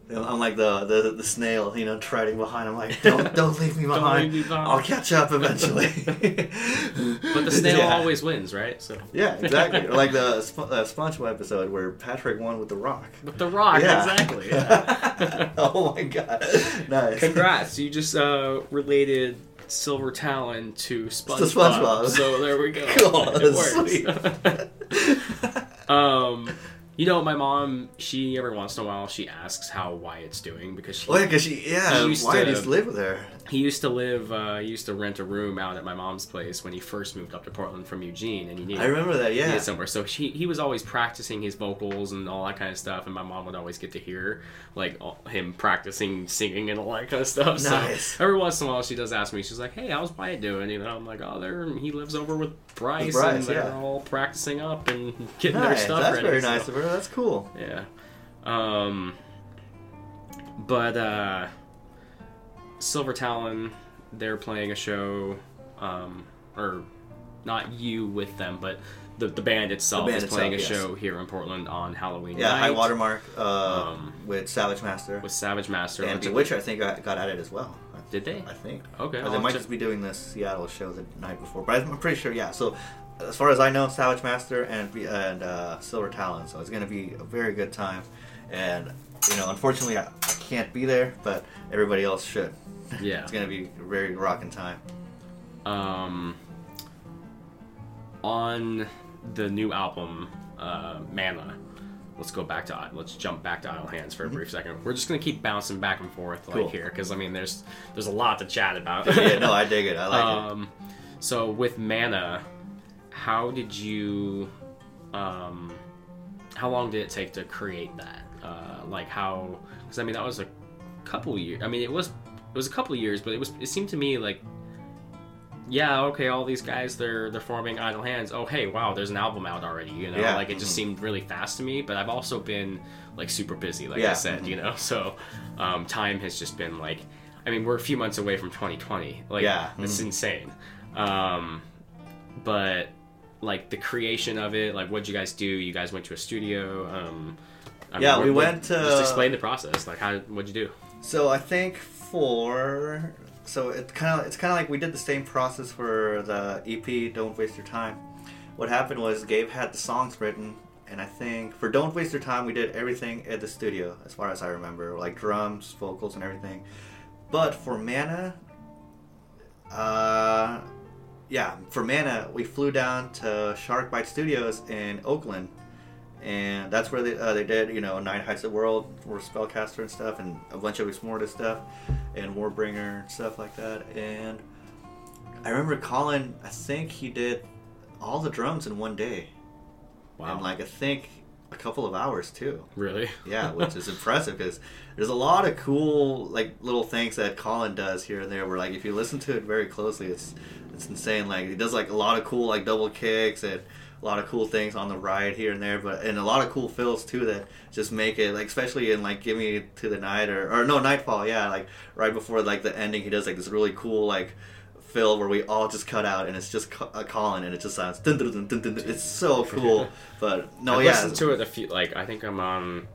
I'm like the, the the snail, you know, treading behind. I'm like, don't don't leave me behind. leave me behind. I'll catch up eventually. but the snail Yeah. always wins, right? So Yeah, exactly. Like the Sp- uh, SpongeBob episode where Patrick won with the Rock. with the rock, Yeah. exactly. Yeah. oh my god, nice. Congrats! You just uh, related Silver Talon to SpongeBob. SpongeBob. So there we go. Cool, It works. um, you know, my mom. She every once in a while she asks how Wyatt's doing because she Oh yeah, cause she yeah. He used Why to- did he live with her? he used to live. Uh, he used to rent a room out at my mom's place when he first moved up to Portland from Eugene, and he needed. I remember that. Yeah. needed somewhere. So she, he was always practicing his vocals and all that kind of stuff, and my mom would always get to hear like all, him practicing singing and all that kind of stuff. Nice. So every once in a while, she does ask me. She's like, "Hey, how's Wyatt doing?" You know, I'm like, "Oh, there he lives over with Bryce, Bryce, and they're all practicing up and getting their Nice. stuff That's ready." very so- nice of her. That's cool. yeah. Um, but uh, Silver Talon, they're playing a show, um, or not you with them, but the, the band itself band is playing a yes. show here in Portland on Halloween Yeah, night High Watermark uh, Um, with Savage Master with Savage Master. and which- Bewitcher. I think got, got added as well. Did they? I think. Okay, Or I'll they might check- just be doing the Seattle show the night before, but I'm pretty sure. Yeah. So, as far as I know, Savage Master and and uh, Silver Talon. So it's going to be a very good time, and you know, unfortunately, I, I can't be there, but everybody else should. Yeah. it's going to be a very rocking time. um, on the new album, uh, Mana. Let's go back to let's jump back to Idle Hands for a brief second. We're just gonna keep bouncing back and forth like Cool. here because I mean there's there's a lot to chat about. yeah, no, I dig it. I like it. um, so with Mana, how did you, um, how long did it take to create that? Uh, like how? Because I mean that was a couple years. I mean it was it was a couple years, but it was it seemed to me like yeah, okay, all these guys they're they're forming idle hands. Oh hey, wow, there's an album out already, you know? Yeah, Like it just mhm. seemed really fast to me, but I've also been like super busy, like I Yeah, said, mhm. you know. So um, time has just been like I mean, we're a few months away from 2020. Like Yeah, it's mhm. insane. Um but like the creation of it, like what'd you guys do? You guys went to a studio, um I Yeah, what- we what- went to- Just explain the process. Like, how what'd you do? So I think for so it kind of it's kind of like we did the same process for the EP. Don't waste your time. What happened was Gabe had the songs written, and I think for Don't Waste Your Time we did everything at the studio, as far as I remember, like drums, vocals, and everything. But for Mana, uh, yeah, for Mana we flew down to Shark Bite Studios in Oakland and that's where they, uh, they did you know Night Hides the World for Spellcaster and stuff, and a bunch of Exmortus stuff, and Warbringer and stuff like that. And I remember Colin, I think he did all the drums in one day, Wow. and like I think a couple of hours too. really? Yeah, which is impressive because there's a lot of cool like little things that Colin does here and there. Where like if you listen to it very closely, it's it's insane. Like he does like a lot of cool like double kicks and a lot of cool things on the ride here and there, but and a lot of cool fills too that just make it like especially in like Give Me to the Night or or no Nightfall, yeah, like right before like the ending, he does like this really cool like fill where we all just cut out and it's just uh, Colin and it just sounds dun, dun, dun, dun, dun, dun. it's so cool. But no, I've yeah, listened to it a few. Like I think I'm on.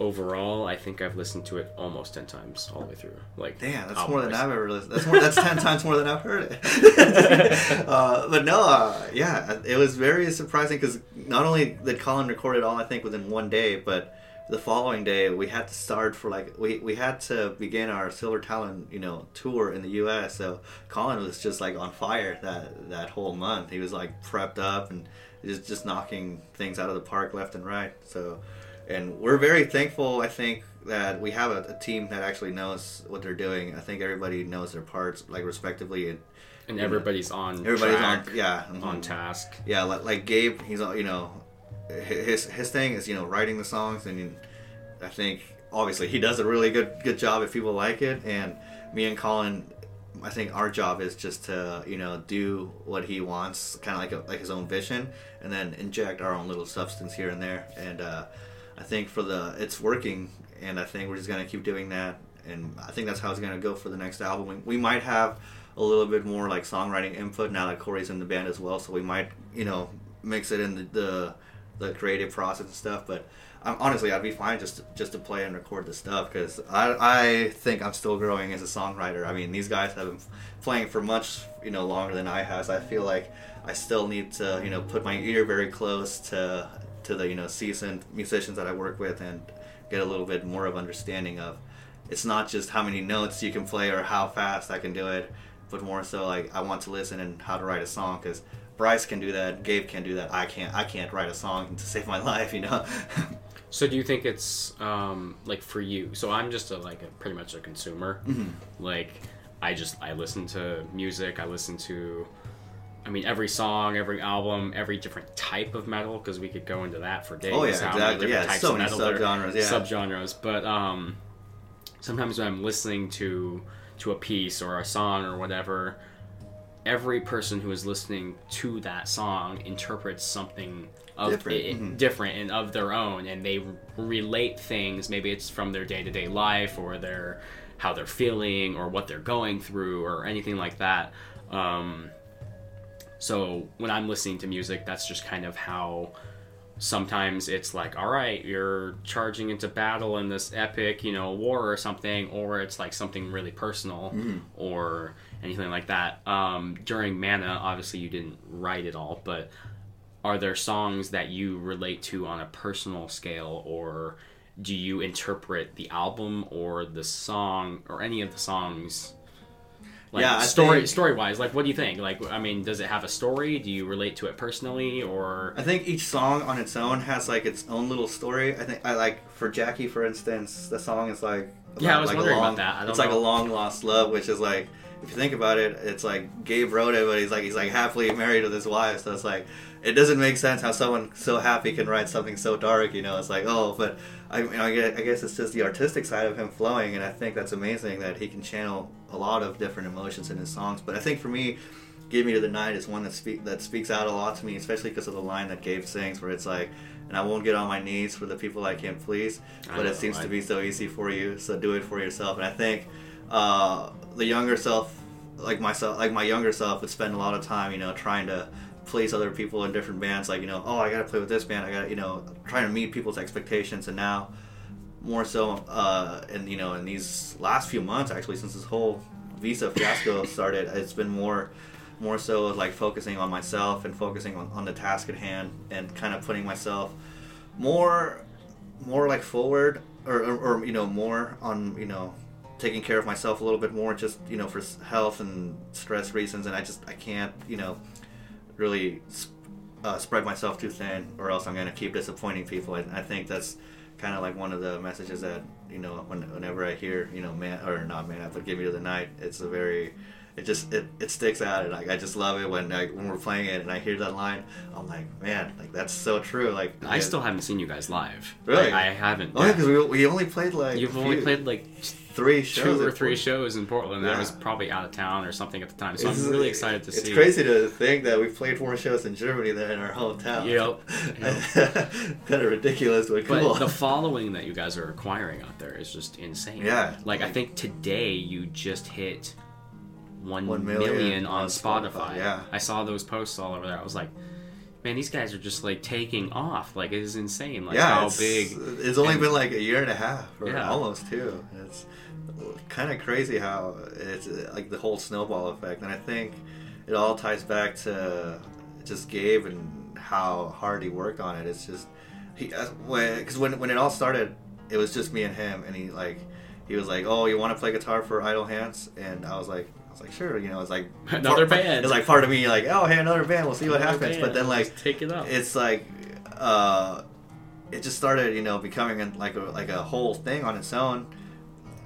Overall, I think I've listened to it almost ten times all the way through. Like, Damn, that's more than. I've ever listened. That's more. That's ten times more than I've heard it. uh, but no, uh, yeah, it was very surprising because not only did Colin record it all, I think within one day, but the following day we had to start for like we we had to begin our Silver Talon you know tour in the U.S. So Colin was just like on fire that that whole month. He was like prepped up and just just knocking things out of the park left and right. So and we're very thankful i think that we have a, a team that actually knows what they're doing i think everybody knows their parts like respectively and and everybody's on. everybody's track, on yeah mhm. on task. yeah like, like gabe he's all you know his his thing is you know writing the songs and i think obviously he does a really good good job if people like it and me and colin i think our job is just to you know do what he wants kind of like a, like his own vision and then inject our own little substance here and there and uh i think for the it's working and i think we're just gonna keep doing that and i think that's how it's gonna go for the next album. We, we might have a little bit more like songwriting input now that corey's in the band as well so we might you know mix it in the the, the creative process and stuff but um, honestly i'd be fine just to, just to play and record the stuff because I, I think i'm still growing as a songwriter i mean these guys have been playing for much you know longer than i have so i feel like i still need to you know put my ear very close to to the you know seasoned musicians that i work with and get a little bit more of understanding of. It's not just how many notes you can play or how fast I can do it, but more so like I want to listen and how to write a song because Bryce can do that, Gabe can do that. I can't. I can't write a song to save my life, you know. So do you think it's um, like for you? So I'm just a, like a, pretty much a consumer. Like I just I listen to music. I listen to, I mean every song, every album, every different type of metal because we could go into that for days. Oh, yeah, exactly. Yeah, types so many subgenres, yeah. subgenres. But um, sometimes when I'm listening to to a piece or a song or whatever, every person who is listening to that song interprets something of Different, it- mhm. different and of their own and they relate things. Maybe it's from their day-to-day life or their how they're feeling or what they're going through or anything like that. Um, so when i'm listening to music that's just kind of how sometimes it's like all right you're charging into battle in this epic you know war or something or it's like something really personal or anything like that. Um, during mana obviously you didn't write it all but are there songs that you relate to on a personal scale or do you interpret the album or the song or any of the songs? Like Yeah, I story think- story wise like what do you think? Like i mean does it have a story? Do you relate to it personally or? I think each song on its own has like its own little story. I think I like for Jackie, for instance, the song is like Yeah, I was like wondering a about that. It's like a long lost love, which is like if you think about it, it's like Gabe wrote it, but he's like he's like happily married with his wife, so it's like it doesn't make sense how someone so happy can write something so dark. You know, it's like oh, but I you know, I guess, I guess it's just the artistic side of him flowing, and I think that's amazing that he can channel a lot of different emotions in his songs. But I think for me. Give Me to the Night is one that speak that speaks out a lot to me, especially because of the line that Gabe sings, where it's like, "And I won't get on my knees for the people I can't please, but know it seems the to be so easy for you, so do it for yourself." And I think uh, the younger self, like myself, like my younger self, would spend a lot of time, you know, trying to please other people in different bands. Like, you know, oh, I gotta play with this band. I gotta, you know, trying to meet people's expectations. And now, more so, uh, and you know, in these last few months, actually, since this whole visa fiasco started, it's been more, more so like focusing on myself and focusing on, on the task at hand and kind of putting myself more, more like forward or, or, or you know, more on you know taking care of myself a little bit more just you know for health and stress reasons and i just i can't you know really uh, spread myself too thin or else i'm going to keep disappointing people. And i think that's kind of like one of the messages that you know when, whenever i hear you know man or not man but give me to the night it's a very it just it, it sticks out. And like i just love it when I, when we're playing it and i hear that line i'm like man like that's so true. Like i it- still haven't seen you guys live. Really? Like, i haven't. Oh yeah because we, we only played like you've only played like three shows two or three should in Portland. I was probably out of town or something at the time, so It's- I'm really excited to it's see. It's crazy to think that we played four shows in Germany then in our hometown. Yep. kind of ridiculous, but But cool. the following that you guys are acquiring out there is just insane. Yeah. Like I think today you just hit one One million, million on on Spotify. Spotify, yeah. I saw those posts all over there. I was like, man, these guys are just like taking off. Like it is insane. Like yeah, how it's, big. It's only and- been like a year and a half, or Yeah. almost two. It's kind of crazy how it's uh, like the whole snowball effect, and I think it all ties back to just Gabe and how hard he worked on it. It's just he because when when it all started, it was just me and him, and he like he was like, "Oh, you want to play guitar for Idle Hands?" And I was like. I was like, sure, you know, it's like Another part- band. It's like part of me, like, oh, hey, another band. We'll see what happens. band, But then, like, take it up. it's like uh it just started you know becoming like a like a whole thing on its own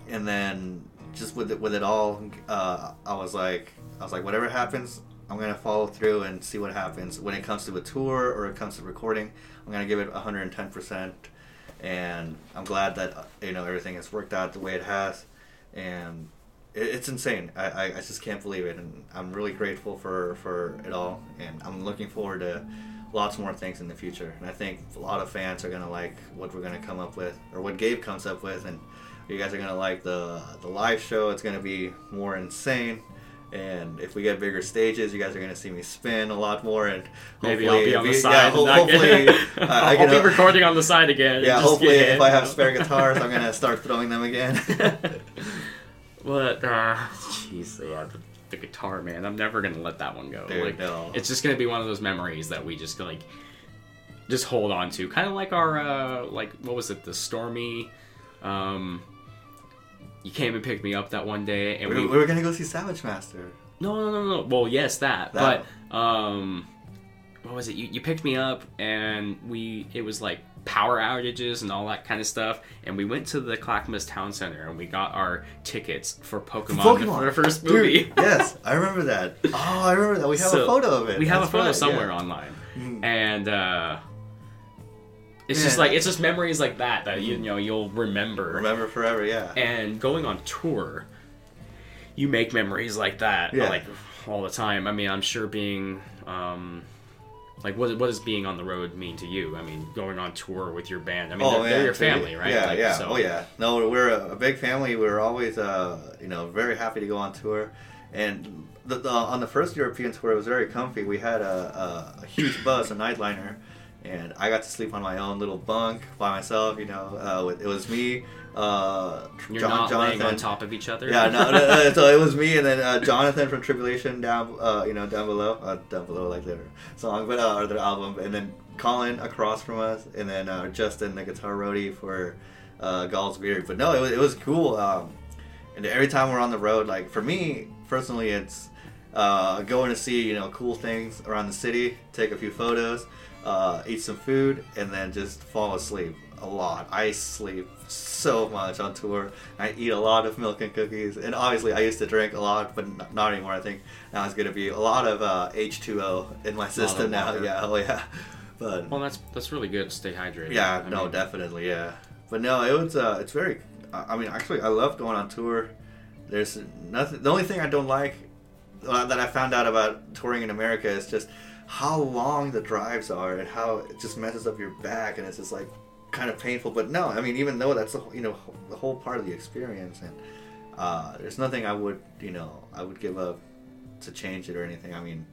and then just with it with it all uh i was like i was like whatever happens i'm gonna follow through and see what happens. When it comes to a tour or it comes to recording i'm gonna give it 110% and i'm glad that you know everything has worked out the way it has. And it, it's insane. I, I, I just can't believe it. And i'm really grateful for for it all. And i'm looking forward to lots more things in the future. And i think a lot of fans are to like what we're to come up with or what gabe comes up with. And you guys are going to like the the live show it's going to be more insane and if we get bigger stages, you guys are going to see me spin a lot more, and Maybe I'll be on the side. Yeah, and ho- hopefully, get- uh, I I'll can, be recording on the side again. Yeah, hopefully, if I have spare guitars, I'm going to start throwing them again. What? Uh, Jeez, yeah, the, the guitar, man. I'm never gonna let that one go. Dude, like, no. it's just gonna be one of those memories that we just like. just hold on to. Kind of like our uh, like what was it? The stormy. Um, you came and picked me up that one day, and We, we, we were gonna go see Savage Master. no no no no. Well, yes that, That. but um, what was it? You you picked me up, and we it was like power outages and all that kind of stuff, and we went to the Clackamas Town Center and we got our tickets for Pokemon, Pokemon. for the first Dude, movie. yes, I remember that. Oh, I remember that. We have So, a photo of it. We have That's a photo right, somewhere yeah. online, Mhm. and uh, it's just like it's just memories like that that you, you know you'll remember. Remember forever, yeah. And going on tour, you make memories like that Yeah. like all the time. I mean, I'm sure being um, like what what does being on the road mean to you? I mean, going on tour with your band. I mean, they're, they're your family, right? Yeah, Like, yeah. so- Oh, yeah. No, we're a, a big family. We're always, uh, you know, very happy to go on tour. And the, the, on the first European tour, it was very comfy. We had a, a, a huge bus, a nightliner, and I got to sleep on my own little bunk by myself. You know, uh, with, it was me, uh, You're John, not Jonathan. on top of each other. Yeah, no, no, no, so it was me and then uh, Jonathan from Tribulation down, uh, you know, down below, uh, down below like their song, but uh, or their album, and then Colin across from us, and then uh, Justin, the guitar roadie for uh, Gaahls Wyrd. But no, it was it was cool. Um, and every time we're on the road, like for me personally, it's uh, going to see you know cool things around the city, take a few photos, uh, eat some food, and then just fall asleep a lot. I sleep so much on tour. I eat a lot of milk and cookies, and obviously I used to drink a lot, but n- not anymore. I think now it's gonna be a lot of uh, H2O in my system now. water. Yeah, oh yeah. But Well, that's that's really good. to Stay hydrated. yeah, I no, mean, definitely, yeah. But no, it was uh, it's very. I I mean, actually, I love going on tour. There's nothing. The only thing I don't like uh, that I found out about touring in America is just how long the drives are and how it just messes up your back and it's just like kind of painful. But no, I mean, even though that's the whole- you know the whole part of the experience, and uh, there's nothing I would you know I would give up to change it or anything. I mean,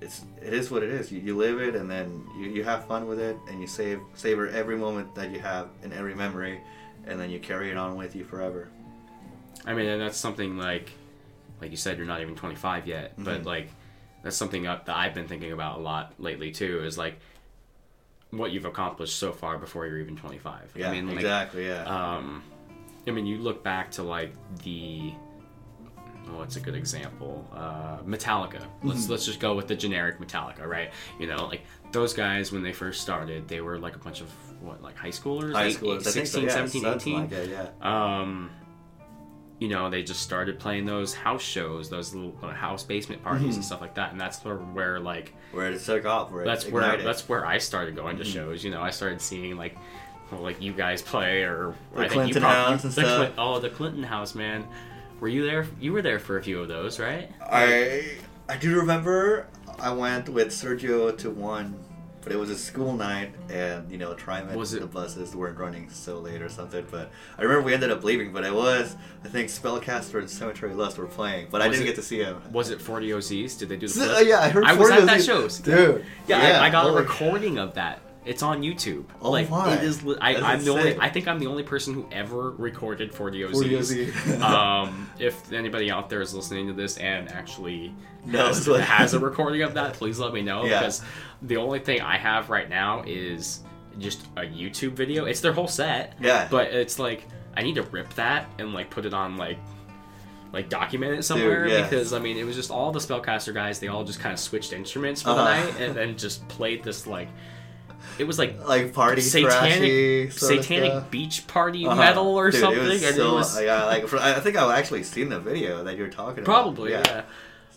it's it is what it is. You, you live it and then you, you have fun with it and you save savor every moment that you have and every memory, and then you carry it on with you forever. I mean, and that's something like, like you said, you're not even 25 yet, but Mhm. like, that's something that that I've been thinking about a lot lately too. Is like, what you've accomplished so far before you're even 25. Yeah, I mean, like, exactly. Yeah. um, I mean, you look back to like the. Oh, what's a good example? Uh, Metallica. Let's Mm-hmm. let's just go with the generic Metallica, right? You know, like those guys when they first started, they were like a bunch of what, like high schoolers, High schoolers, I 16, so, yeah, 17, 18 like that, yeah. um you know they just started playing those house shows those little uh, house basement parties Mhm. and stuff like that and that's where, where like Where it took off, where it that's where that's where i started going to Mhm. shows you know i started seeing like well, like you guys play or The I think Clinton you prob- House and stuff. Oh the clinton house man were you there you were there for a few of those right I I do remember I went with Sergio to one, but it was a school night, and you know, Trimet, Was it- the buses weren't running so late or something. But I remember we ended up leaving. But it was I think Spellcaster and Cemetery Lust were playing, but I didn't it- get to see them. was it 40 OZs? Did they do the So- flip? yeah, I heard. I was 40 at that was- shows. dude. Yeah, I, I got a recording of that. It's on YouTube. Oh like my. it is. li- I, I'm the only. I think I'm the only person who ever recorded 40 OZs. 40 OZ. um, if anybody out there is listening to this and actually Knows has, has a recording of that, please let me know Yeah. because the only thing I have right now is just a YouTube video. It's their whole set, Yeah. but it's like I need to rip that and like put it on like like document it somewhere yeah. because I mean it was just all the spellcaster guys. They all just kind of switched instruments for the Uh-huh. night and then just played this like it was like like party satanic thrashy sort of satanic beach party Uh-huh. metal or Dude, something It was so, it was yeah, like I think I've actually seen the video that you're talking probably about. yeah,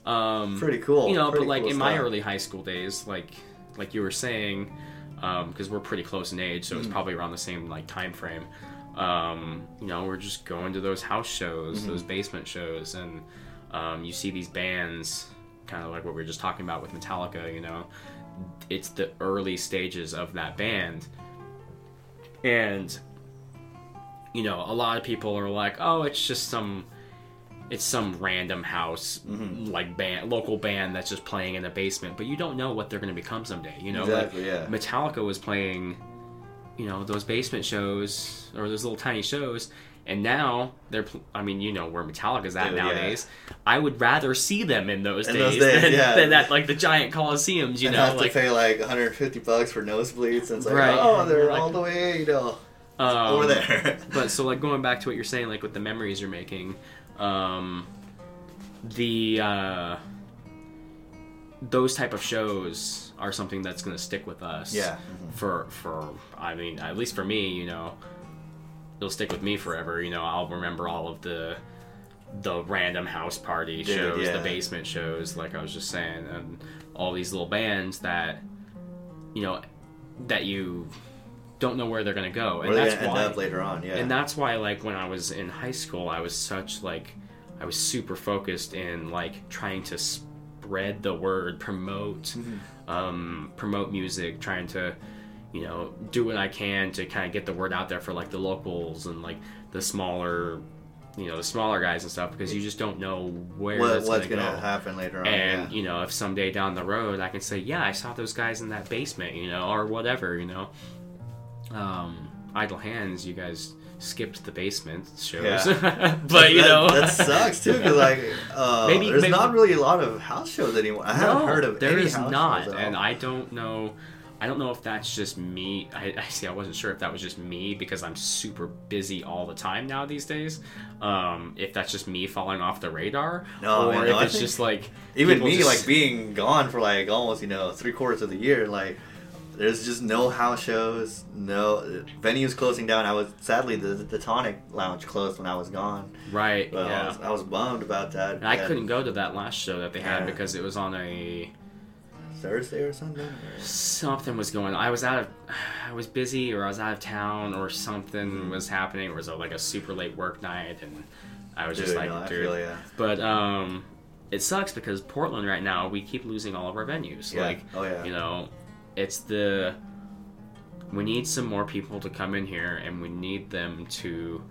um Pretty cool. you know Pretty but like cool in my stuff. early high school days like like you were saying because we're pretty close in age so it's Mm. probably around the same like time frame um you know we're just going to those house shows Mm-hmm. those basement shows and um, you see these bands kind of like what we were just talking about with metallica you know it's the early stages of that band and you know a lot of people are like oh it's just some it's some random house Mm-hmm. like band local band that's just playing in the basement but you don't know what they're going to become someday you know Exactly, like yeah. metallica was playing you know those basement shows or those little tiny shows And now they're, pl- I mean, you know where Metallica's at Dude, yeah. nowadays. I would rather see them in those In days, those days, than, yeah. than at like the giant coliseums. You and know, have like to pay like 150 bucks for nosebleeds, and it's like, Right. oh, they're Like- all the way, you know, um, over there. but so like going back to what you're saying, like with the memories you're making, um, the uh, those type of shows are something that's going to stick with us. Yeah. Mhm. For for I mean, at least for me, you know, it'll stick with me forever. You know, I'll remember all of the the random house party Dude, shows, yeah. the basement shows, like I was just saying, and all these little bands that you know that you don't know where they're going to go, and that's gonna why later on, yeah. and that's why like when i was in high school i was such like i was super focused in like trying to spread the word promote Mm-hmm. um, promote music trying to you know do what i can to kind of get the word out there for like the locals and like the smaller you know the smaller guys and stuff because you just don't know where what, it's what's gonna, gonna go. happen later on? and yeah. you know if someday down the road i can say yeah i saw those guys in that basement you know or whatever you know um idle hands you guys skipped the basement shows Yeah. but you that, know that sucks too because like uh, Maybe- there's maybe- not really a lot of house shows anymore. I haven't heard of there any is not and i don't know i don't know if that's just me I, I see i wasn't sure if that was just me because i'm super busy all the time now these days um if that's just me falling off the radar No, or man, if no, I it's just like Even me, just- like being gone for like almost you know three quarters of the year, like there's just no house shows, no venues closing down. I was sadly the the Tonic Lounge closed when I was gone. right But yeah I, was, I was bummed about that. And I couldn't go to that last show that they had Yeah. because it was on a Thursday or something. or- something was going. on. I was out of, I was busy, or I was out of town, or something was happening. Or it was a, like a super late work night, and I was just like, no, dude. feel ya. But um, it sucks because Portland right now we keep losing all of our venues. Yeah. Like, Oh, yeah. you know, it's the we need some more people to come in here, and we need them to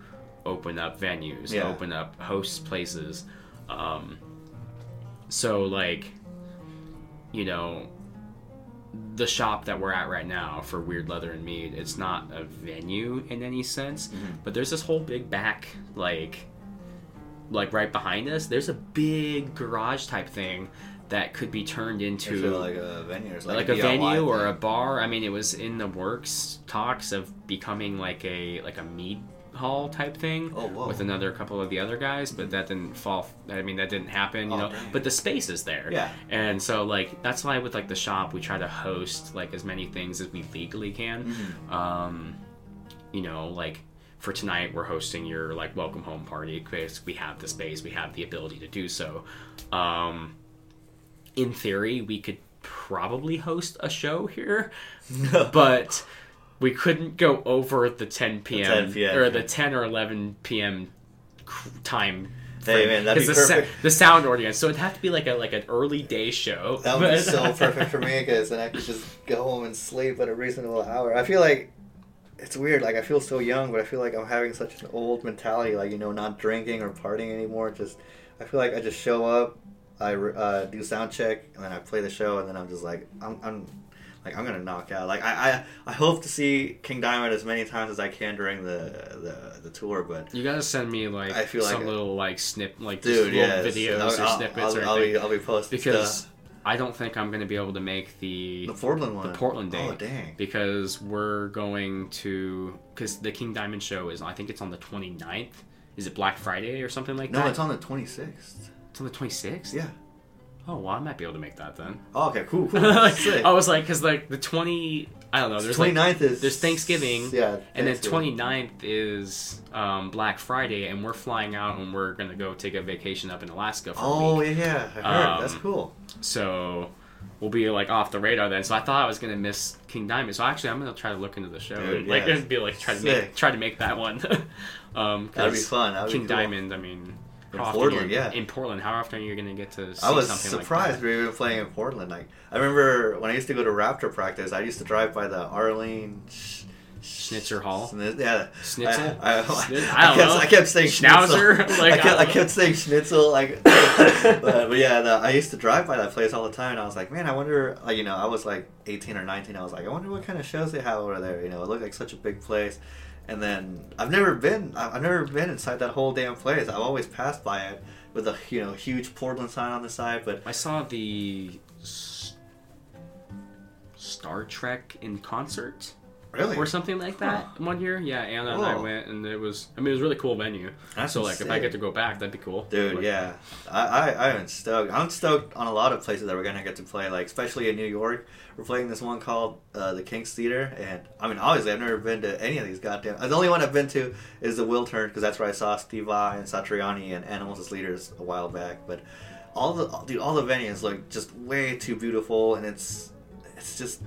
open up venues, Yeah. open up host places. Um, so like, you know, the shop that we're at right now for Wyrd Leather and Mead, it's not a venue in any sense, Mm-hmm. but there's this whole big back like like right behind us, there's a big garage type thing that could be turned into like a venue or something? like a DIY venue or a bar. I mean, it was in the works talks of becoming like a like a mead hall type thing Oh, with another couple of the other guys, but that didn't fall. I mean, that didn't happen. You Oh, know, dang. but the space is there. Yeah. And so like that's why with like the shop we try to host like as many things as we legally can. Mm-hmm. Um, you know, like for tonight we're hosting your like welcome home party because we have the space, we have the ability to do so. Um, in theory, we could probably host a show here, but we couldn't go over the 10 p.m. 10 p.m., or the 10 or 11 p.m. time. Hey, man, that'd be the, sa- perfect. the sound audience, so it'd have to be like a like an early day show. That would be so perfect for me because then I could just go home and sleep at a reasonable hour. I feel like it's weird. Like I feel so young, but I feel like I'm having such an old mentality. Like you know, not drinking or partying anymore. Just I feel like I just show up, I uh, do sound check, and then I play the show, and then I'm just like I'm. I'm like I'm gonna knock out. Like I, I, I hope to see King Diamond as many times as I can during the the, the tour. But You gotta send me like I feel like some it- little like snip like dude, little yeah, videos or snippets I'll, or I'll be I'll be posting because stuff. I don't think I'm gonna be able to make the the Portland one, the Portland oh, date Oh dang! because we're going to because the King Diamond show is I think it's on the 29th. Is it Black Friday or something like No, that? No, it's on the 26th. It's on the 26th. Yeah. Oh well, I might be able to make that then. Oh, okay, cool. cool. Like, Sick. I was like, because like the 20, I don't know. There's like 29th is there's Thanksgiving, Yeah, and then Thanksgiving. 29th is um, Black Friday, and we're flying out and we're gonna go take a vacation up in Alaska for a Oh week. yeah, yeah, I heard. Um, That's cool. So we'll be like off the radar then. So I thought I was gonna miss King Diamond. So actually, I'm gonna try to look into the show Dude, and like yeah. be like try to make try to make that one. um, That'd be fun. That'd be King cool. Diamond. I mean, In Portland, yeah. In Portland, how often are you gonna get to see I was surprised like we were playing in Portland. Like I remember when I used to go to Raptor practice, I used to drive by the Arlene. Sh- Schnitzer Hall? Schni- yeah, Schnitzel? I, I, I I don't kept, know. I kept saying Schnauzer? Schnitzel. Like, I, kept, I I kept saying Schnitzel. Like, but, but yeah, the, I used to drive by that place all the time, and I was like, man, I wonder. Like, you know, I was like 18 or 19. I was like, I wonder what kind of shows they have over there. You know, it looked like such a big place. And then I've never been I've never been inside that whole damn place. I've always passed by it with a you know huge Portland sign on the side, but I saw the S- Star Trek in concert really or something like that one year. Yeah, Anna and I went, and it was. I mean, it was a really cool venue. That's so like, if I get to go back, that'd be cool. Dude, But- yeah, I, I I am stoked. I'm stoked on a lot of places that we're gonna get to play. Like especially in New York, we're playing this one called uh, the King's Theater, and I mean obviously I've never been to any of these goddamn. The only one I've been to is the Wiltern because that's where I saw Steve Vai and Satriani and Animals as Leaders a while back. But all the dude, all the venues look just way too beautiful, and it's it's just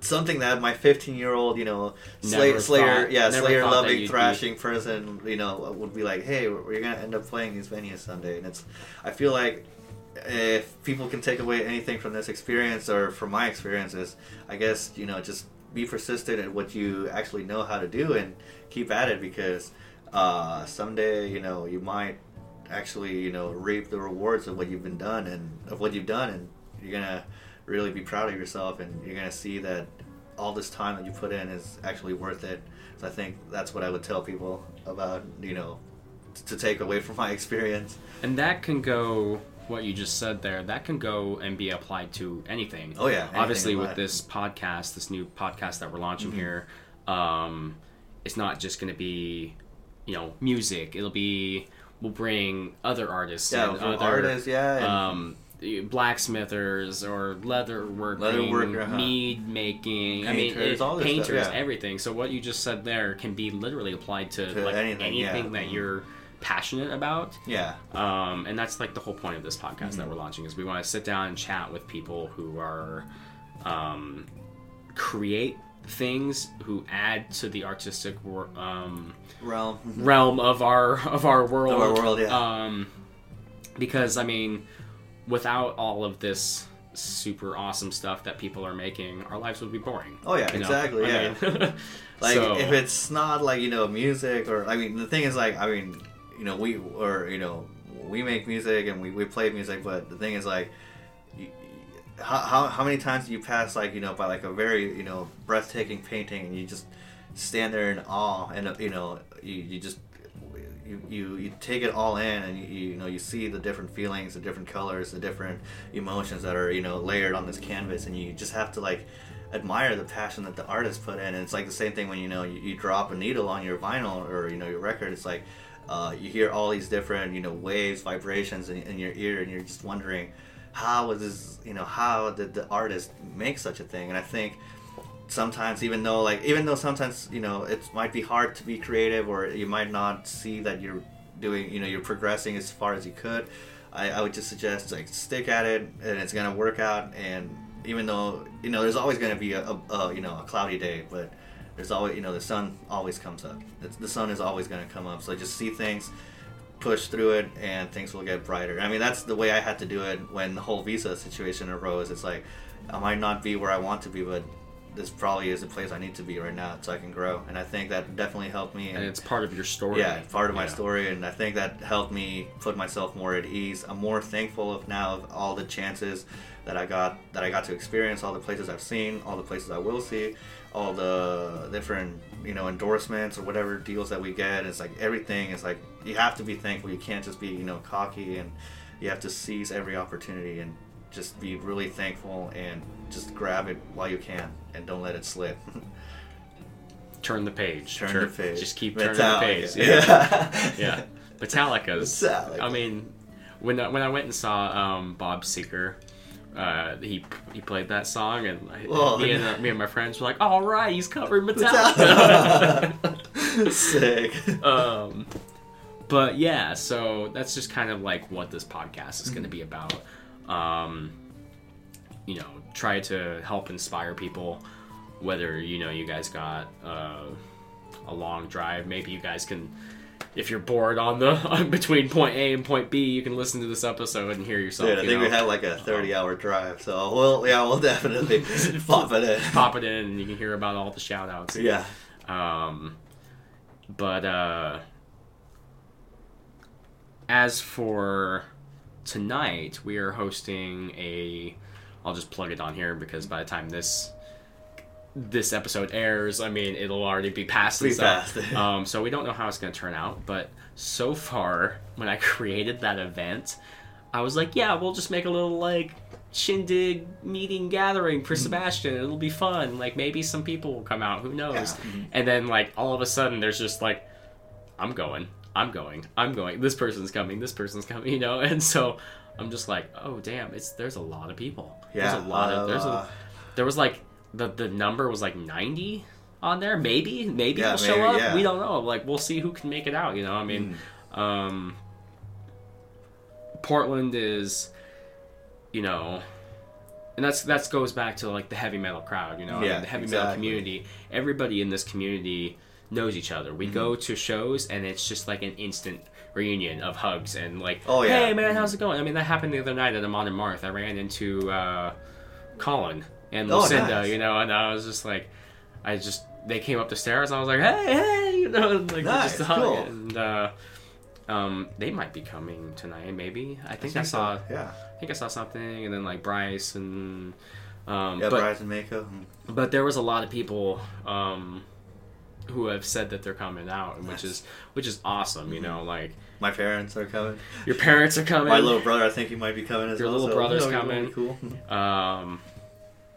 something that my 15 year old you know Slay, Slayer thought- yeah Slayer loving you'd be- thrashing person you know would be like hey we're we're gonna end up playing these venues someday. And it's I feel like if people can take away anything from this experience or from my experiences I guess you know just be persistent at what you actually know how to do and keep at it because uh, someday you know you might actually you know reap the rewards of what you've been done and of what you've done and you're gonna really be proud of yourself and you're gonna see that all this time that you put in is actually worth it so i think that's what i would tell people about you know t- to take away from my experience And that can go. What you just said there, that can go and be applied to anything. Oh, yeah, anything Obviously, with this podcast, this new podcast that we're launching Mm-hmm. here, um, it's not just going to be, you know, music. It'll be we'll bring other artists, yeah and other, artists yeah and um, blacksmithers or leather working, Leatherworker, huh? mead making, I mean, Painters, it- all this stuff, yeah. everything. So what you just said there can be literally applied to, To like anything, yeah. anything that Mhm. you're passionate about. yeah Um, and that's like the whole point of this podcast that we're launching is we want to sit down and chat with people who are um, create things who add to the artistic wor- um, realm realm of our of our world. Of our world, yeah. Um, because I mean, without all of this super awesome stuff that people are making, our lives would be boring. Oh, yeah, you know? exactly, I yeah. mean, like so- if it's not like you know music or i mean the thing is like i mean you know we or you know we make music and we, we play music but the thing is like you, how, how, how many times do you pass like you know by like a very you know breathtaking painting and you just stand there in awe and you know you, you just you, you, you take it all in and you, you know you see the different feelings the different colors the different emotions that are you know layered on this canvas and you just have to like admire the passion that the artist put in. And it's like the same thing when you know you, you drop a needle on your vinyl or you know your record. It's like uh, you hear all these different you know waves vibrations in, in your ear and you're just wondering how was this you know how did the artist make such a thing? And i think sometimes even though like even though sometimes you know it might be hard to be creative or you might not see that you're doing you know you're progressing as far as you could i, I would just suggest like stick at it and it's gonna work out and even though you know there's always gonna be a, a, a you know a cloudy day but there's always you know the sun always comes up it's, the sun is always gonna come up so just see things push through it and things will get brighter. I mean, that's the way I had to do it when the whole visa situation arose. It's like, I might not be where I want to be, but this probably is the place I need to be right now so I can grow. And I think that definitely helped me. and it's part of your story. yeah, part of my Yeah. story. And I think that helped me put myself more at ease. I'm more thankful of now of all the chances that I got, that I got to experience, all the places I've seen, all the places I will see, all the different, you know, endorsements or whatever deals that we get. It's like everything is like, you have to be thankful. You can't just be, you know, cocky and you have to seize every opportunity and just be really thankful and just grab it while you can and don't let it slip. Turn the page. Turn Tur- the page. Just keep turning the page. Yeah. Yeah. yeah. Metallica's. Metallica. I mean, when I, when I went and saw um, Bob Seger, uh, he he played that song, and me and uh, me and my friends were like, "All right, he's covering Metallica." Sick. um, but yeah, so that's just kind of like what this podcast is going to be about. Um, you know, try to help inspire people. Whether you know you guys got uh, a long drive, maybe you guys can. If you're bored on the between point A and point B, you can listen to this episode and hear yourself. Dude, I you think know, we had like a 30 hour drive, so we'll, yeah, we'll definitely pop it in. pop it in and you can hear about all the shout outs. Yeah. Um, but uh, as for tonight, we are hosting a. I'll just plug it on here because by the time this this episode airs, I mean, it'll already be past Be past. um, so we don't know how it's going to turn out. But so far, when I created that event, I was like, yeah, we'll just make a little like shindig meeting gathering Mm-hmm. for Sebastian. It'll be fun. Like maybe some people will come out. Who knows? Yeah. And then like all of a sudden, there's just like, I'm going. I'm going. I'm going. This person's coming. This person's coming. You know, and so. I'm just like, oh damn! It's there's a lot of people. Yeah, there's a lot of there's uh, a there was like the the number was like 90 on there maybe maybe Yeah, it'll show maybe, up yeah. we don't know like we'll see who can make it out you know i mean Mm. um portland is you know and that's that goes back to like the heavy metal crowd you know I mean, Yeah, the heavy metal community everybody in this community knows each other Mm-hmm. we go to shows and it's just like an instant reunion of hugs and like Oh, yeah. hey man how's it going i mean that happened the other night at a modern marth i ran into uh colin and Oh, lucinda nice. you know and i was just like i just they came up the stairs and i was like hey hey you know like Nice, just hug cool. and uh um, they might be coming tonight, maybe. I think I, think so, saw. Yeah. I think I saw something, and then like Bryce and. Um, Yeah, but Bryce and Mako. but there was a lot of people um, who have said that they're coming out, which Nice. is which is awesome. You know, like My parents are coming. your parents are coming. My little brother, I think he might be coming as Your well. Your little brother's coming. Cool. um,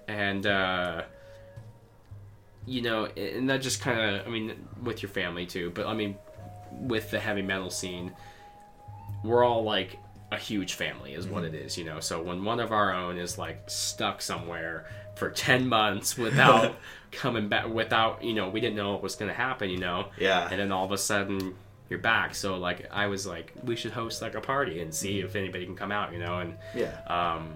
and uh, you know, and that just kind of, I mean, with your family too, but I mean, with the heavy metal scene, we're all like a huge family, is what it is, you know. So when one of our own is like stuck somewhere for ten months without coming back, without you know, we didn't know what was gonna happen, you know, Yeah. and then all of a sudden you're back. So like, I was like, we should host like a party and see if anybody can come out, you know, and Yeah. um,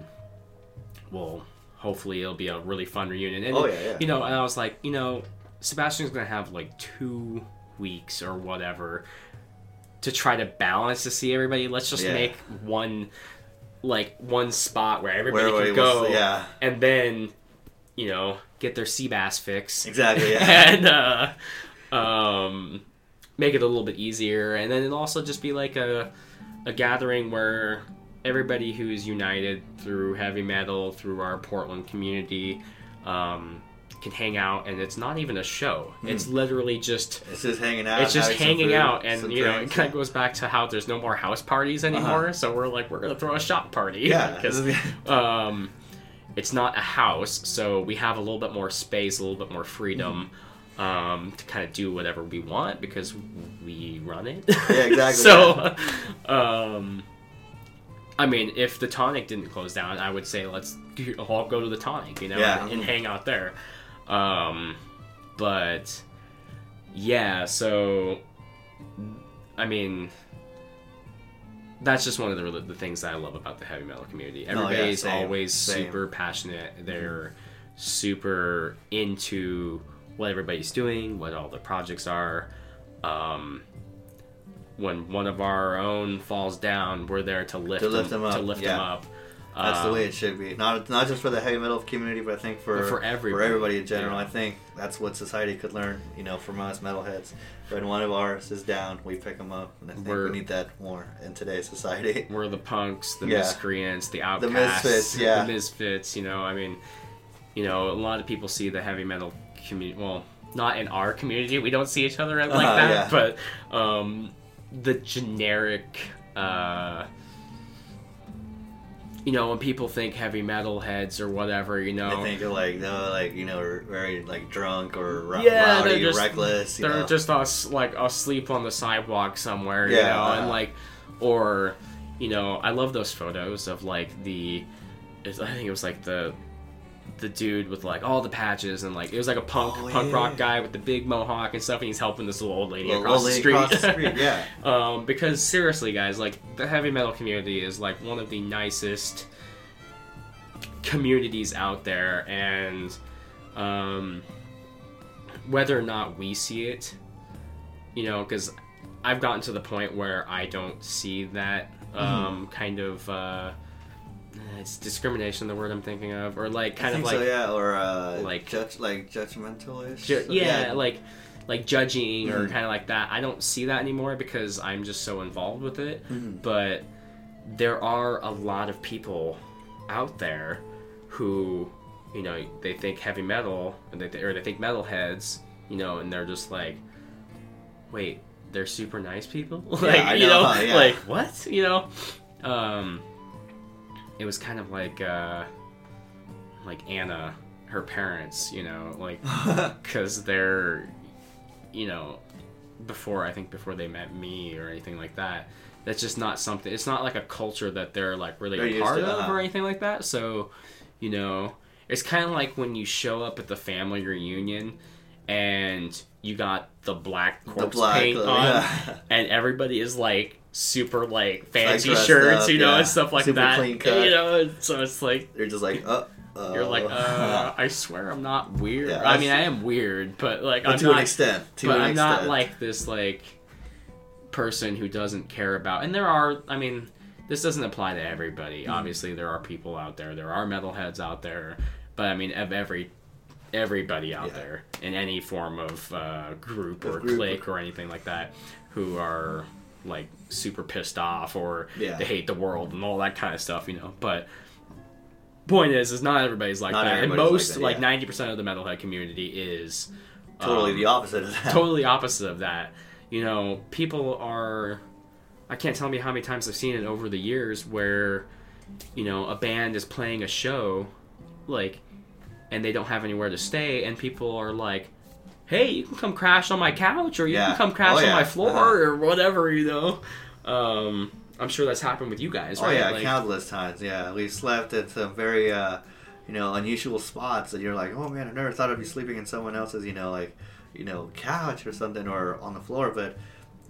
well, hopefully it'll be a really fun reunion. And, Oh, yeah, yeah. You know, and I was like, you know, Sebastian's gonna have like two weeks or whatever to try to balance to see everybody. Let's just Yeah. make one, like one spot where everybody Where can go, to- yeah. and then, you know, get their sea bass fix Exactly. Yeah. and uh, um, make it a little bit easier. And then it'll also just be like a, a gathering where everybody who's united through heavy metal, through our Portland community, um, can hang out. And it's not even a show. It's literally just. it's just hanging out. It's just hanging food, out, and you know, it kind of goes back to how there's no more house parties anymore. So we're like, we're gonna throw a shop party, Yeah. because um, it's not a house, so we have a little bit more space, a little bit more freedom um, to kind of do whatever we want because we run it. Yeah, exactly, so, um, I mean, if the tonic didn't close down, I would say let's all go to the tonic, you know, Yeah. and, and hang out there. Um, but yeah, so I mean, that's just one of the, the things that I love about the heavy metal community. Oh, yeah, Everybody's same, always same. super passionate. They're super into what everybody's doing, what all the projects are. Um, when one of our own falls down, we're there to lift, To lift them, them To up, lift yeah. them up. That's the Um, way it should be. Not not just for the heavy metal community, but I think for for everybody. everybody in general. Yeah. I think that's what society could learn. You know, from us metalheads. When one of ours is down, we pick them up, and I think We're- we need that more in today's society. We're the punks, the Yeah. miscreants, the outcasts, the misfits, yeah. the misfits. You know, I mean, you know, a lot of people see the heavy metal community. Well, not in our community. We don't see each other like Uh-huh, that. yeah. But um, the generic. Uh, you know, when people think heavy metal heads or whatever, you know, they think of like no, like you know, very like drunk or ro- Yeah, they're just- reckless. They're know? just us like asleep on the sidewalk somewhere, you know, and uh-huh. like, or, you know, I love those photos of like the, I think it was like the, the dude with like all the patches and like it was like a punk Oh, punk yeah. rock guy with the big mohawk and stuff, and he's helping this little old lady Little across old the lady street. across the street, yeah. um, because seriously, guys, like the heavy metal community is like one of the nicest communities out there, and um, whether or not we see it, you know, because I've gotten to the point where I don't see that Mm-hmm. um, kind of. Uh, it's discrimination, the word I'm thinking of, or like kind of think like so, yeah, or uh, like- like judge, like judgmental-ish. Ju- So, yeah, like like judging or Mhm. kind of like that. I don't see that anymore because I'm just so involved with it. Mhm. But there are a lot of people out there who, you know they think heavy metal and they or they think metalheads you know and they're just like wait they're super nice people like I you know, know huh, yeah. like what you know um it was kind of like uh like anna her parents you know like because they're you know before i think before they met me or anything like that that's just not something it's not like a culture that they're like really They're a part to, of uh-huh. or anything like that so you know it's kind of like when you show up at the family reunion and you got the black corpse black, paint on yeah. and everybody is like super like fancy shirts up, you know yeah. and stuff like Super that clean cut. you know so it's like You're just like, uh, uh you're like, uh, I swear I'm not weird. Yeah, I mean, I am weird, but like, but I'm to not. an extent. To but I'm extent. not like this like person who doesn't care about. And there are, I mean, this doesn't apply to everybody. Mm-hmm. Obviously, there are people out there. There are metalheads out there, but I mean, of every everybody out Yeah. there in any form of uh, group or group. clique or anything like that who are like super pissed off or Yeah. they hate the world and all that kind of stuff, you know. But point is, is not everybody's like Not that, and like most like yeah. ninety percent of the metalhead community is totally um, the opposite of that. totally opposite of that. You know, people are. I can't tell me how many times I've seen it over the years where, you know, a band is playing a show, like, and they don't have anywhere to stay, and people are like, "Hey, you can come crash on my couch, or you Yeah. can come crash Oh, on my floor, Uh-huh. or whatever," you know. Um, I'm sure that's happened with you guys, Oh right? yeah, Like- countless times. Yeah, we slept at some very, uh, you know, unusual spots, and you're like, oh man, I never thought I'd be sleeping in someone else's, you know, like, you know, couch or something, or on the floor. But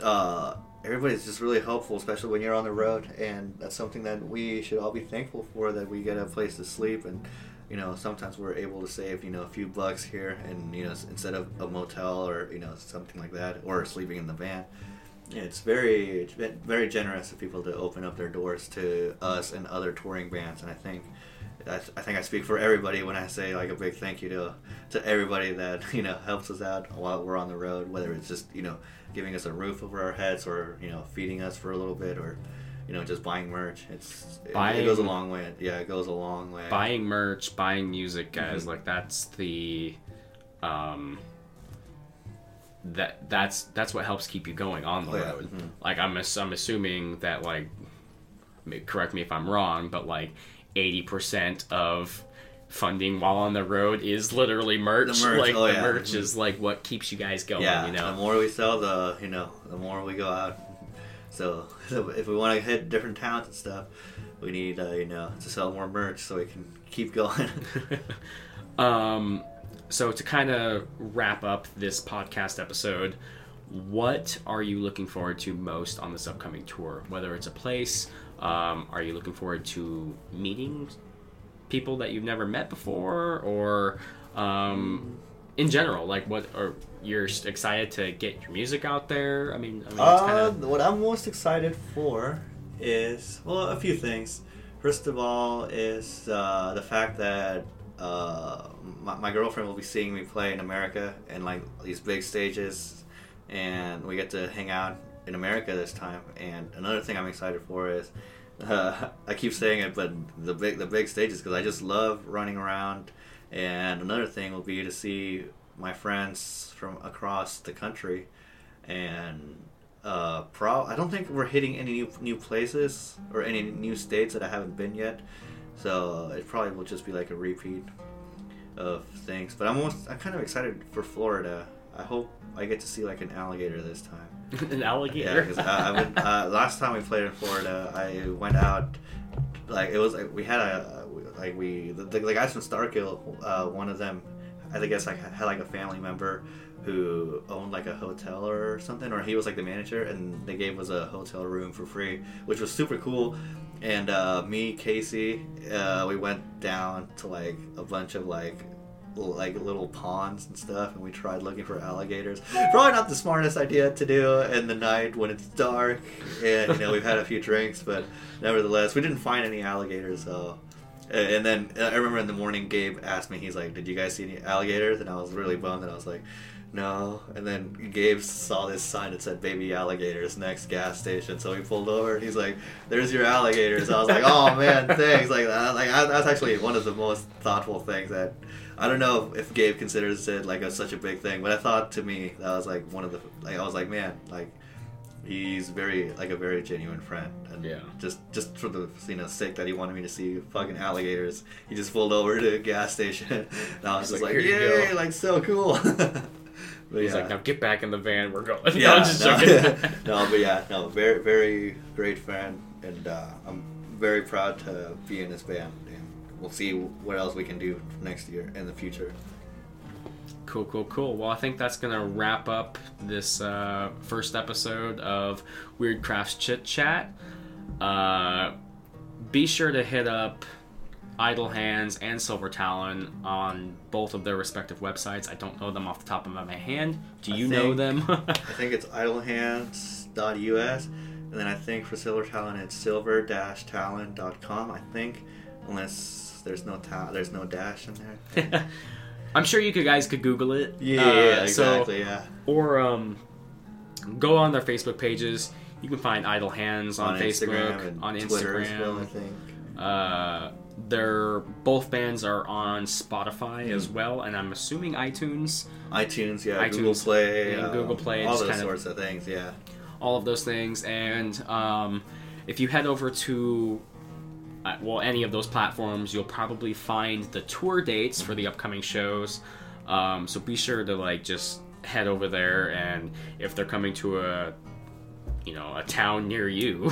uh, everybody's just really helpful, especially when you're on the road, and that's something that we should all be thankful for that we get a place to sleep and. You know, sometimes we're able to save you know a few bucks here, and you know instead of a motel or you know something like that, or sleeping in the van, it's very very generous of people to open up their doors to us and other touring bands, and I think I, I think I speak for everybody when I say like a big thank you to to everybody that you know helps us out while we're on the road, whether it's just you know giving us a roof over our heads or you know feeding us for a little bit or you know just buying merch. It's it, it goes a long way. Yeah, it goes a long way. buying merch, buying music, guys. Mhm. Like that's the, um, that that's that's what helps keep you going on the Oh, yeah. road. Mhm. Like I'm I'm assuming that like, correct me if I'm wrong, but like eighty percent of funding while on the road is literally merch. Merch, Like oh, the yeah. merch Mhm. is like what keeps you guys going. yeah, you know, the more we sell, the you know, the more we go out. So, so if we want to hit different towns and stuff, we need uh, you know to sell more merch so we can keep going. um, so to kind of wrap up this podcast episode, what are you looking forward to most on this upcoming tour? Whether it's a place, um, are you looking forward to meeting people that you've never met before, or um, in general, like what? Or you're excited to get your music out there? I mean, I mean, Uh, kind of what I'm most excited for is well, a few things. First of all, is uh, the fact that uh, my, my girlfriend will be seeing me play in America and like these big stages, and we get to hang out in America this time. And another thing I'm excited for is I keep saying it, but the big the big stages because I just love running around. And another thing will be to see my friends from across the country and uh, pro. I don't think we're hitting any new new places or any new states that I haven't been yet. So it probably will just be like a repeat of things. But I'm almost I'm kind of excited for Florida. I hope I get to see like an alligator this time. an alligator. Yeah, because I, I went, uh, last time we played in Florida, I went out. Like it was like we had a like we the, the guys from Starkill. Uh, one of them, I guess like had like a family member who owned like a hotel or something, or he was like the manager, and they gave us a hotel room for free, which was super cool. And uh, me, Casey, uh, we went down to like a bunch of like like little ponds and stuff, and we tried looking for alligators. Probably not the smartest idea to do in the night when it's dark, and you know we've had a few drinks, but nevertheless, we didn't find any alligators. So, and then I remember in the morning, Gabe asked me, he's like, "Did you guys see any alligators?" And I was really bummed, and I was like. no. And then Gabe saw this sign that said "Baby Alligators" next gas station, so he pulled over and he's like, "There's your alligators." I was like, "Oh man, thanks!" Like that, like I, that's actually one of the most thoughtful things that I don't know if Gabe considers it like a, such a big thing, but I thought to me that was like one of the like I was like, man, like he's very like a very genuine friend and Yeah. just just for the you know sake that he wanted me to see fucking alligators he just pulled over to a gas station and i was He's just like, like, yay go." like so cool but He's yeah. like, now get back in the van. We're going. yeah, no, just no, joking. no, but yeah, no, very, very great friend, and uh, I'm very proud to be in this band, and we'll see what else we can do next year in the future. Cool, cool, cool. Well, I think that's gonna wrap up this uh, first episode of Wyrd Crafts Chit Chat. Uh, be sure to hit up Idle Hands and Silver Talon on both of their respective websites. I don't know them off the top of my hand. Do you know them? I think it's idlehands.us, and then I think for Silver Talon it's silver-talon.com. I think, unless there's no ta- there's no dash in there. I'm sure you could, guys could Google it. Yeah, Uh, yeah, so- exactly. yeah, or um, go on their Facebook pages. You can find Idle Hands on, Facebook, Instagram on Instagram. well. I think. Uh, they're both bands are on Spotify as well, and I'm assuming iTunes. iTunes, yeah, Google Play, yeah, uh, Google Play, all those kind of- sorts of things. Yeah. all of those things. And um, if you head over to uh, well any of those platforms, you'll probably find the tour dates for the upcoming shows. Um, so be sure to like just head over there, and if they're coming to a you know a town near you,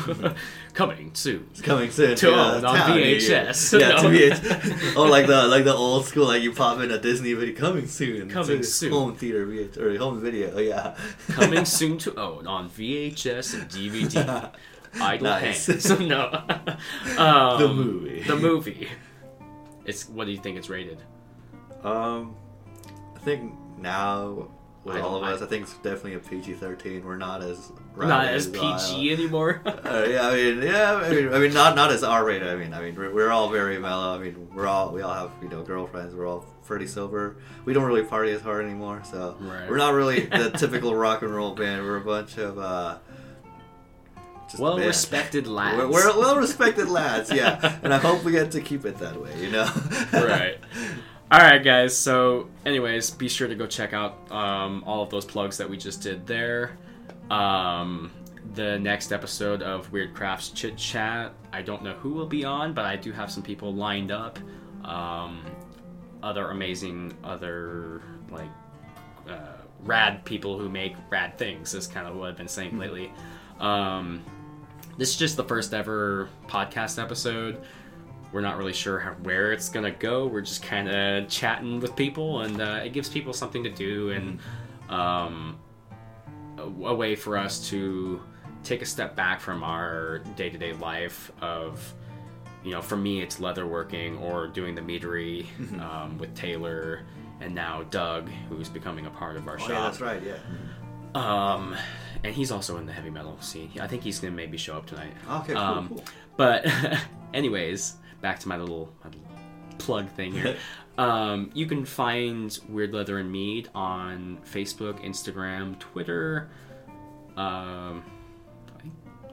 coming soon. It's coming soon. To yeah, own on town near you. VHS. Yeah, No. VHS. Oh, like the like the old school, like you pop in a Disney video coming soon. Coming soon. Home theater VH or home video. Oh yeah. coming soon to own on VHS and DVD. Idle Nice. Hands. no. um, The movie. The movie. It's what do you think it's rated? Um, I think now with all of us, I think it's definitely a PG thirteen. We're not as Not as. PG anymore. Uh, yeah, I mean, yeah, I mean, I mean, not not as R rated. I mean, I mean, we're, we're all very mellow. I mean, we're all we all have you know girlfriends. We're all pretty sober. We don't really party as hard anymore, so Right. we're not really the typical rock and roll band. We're a bunch of uh, just well respected lads. We're, we're well respected lads, yeah, and I hope we get to keep it that way. You know, right. All right, guys. So, anyways, be sure to go check out um, all of those plugs that we just did there. Um, the next episode of Wyrd Crafts Chit Chat. I don't know who will be on, but I do have some people lined up. Um, other amazing, other like uh, rad people who make rad things is kind of what I've been saying lately. Um, this is just the first ever podcast episode. We're not really sure how, where it's gonna go. We're just kind of chatting with people, and uh, it gives people something to do and um, a, a way for us to take a step back from our day-to-day life of you know for me it's leatherworking or doing the meadery um, with taylor and now doug who's becoming a part of our oh, shop yeah, that's right, yeah. um, and he's also in the heavy metal scene. I think he's gonna maybe show up tonight. Okay, cool, Um, cool. But, anyways, back to my little, my little plug thing here. um, you can find Wyrd Leather and Mead on Facebook, Instagram, Twitter. Um,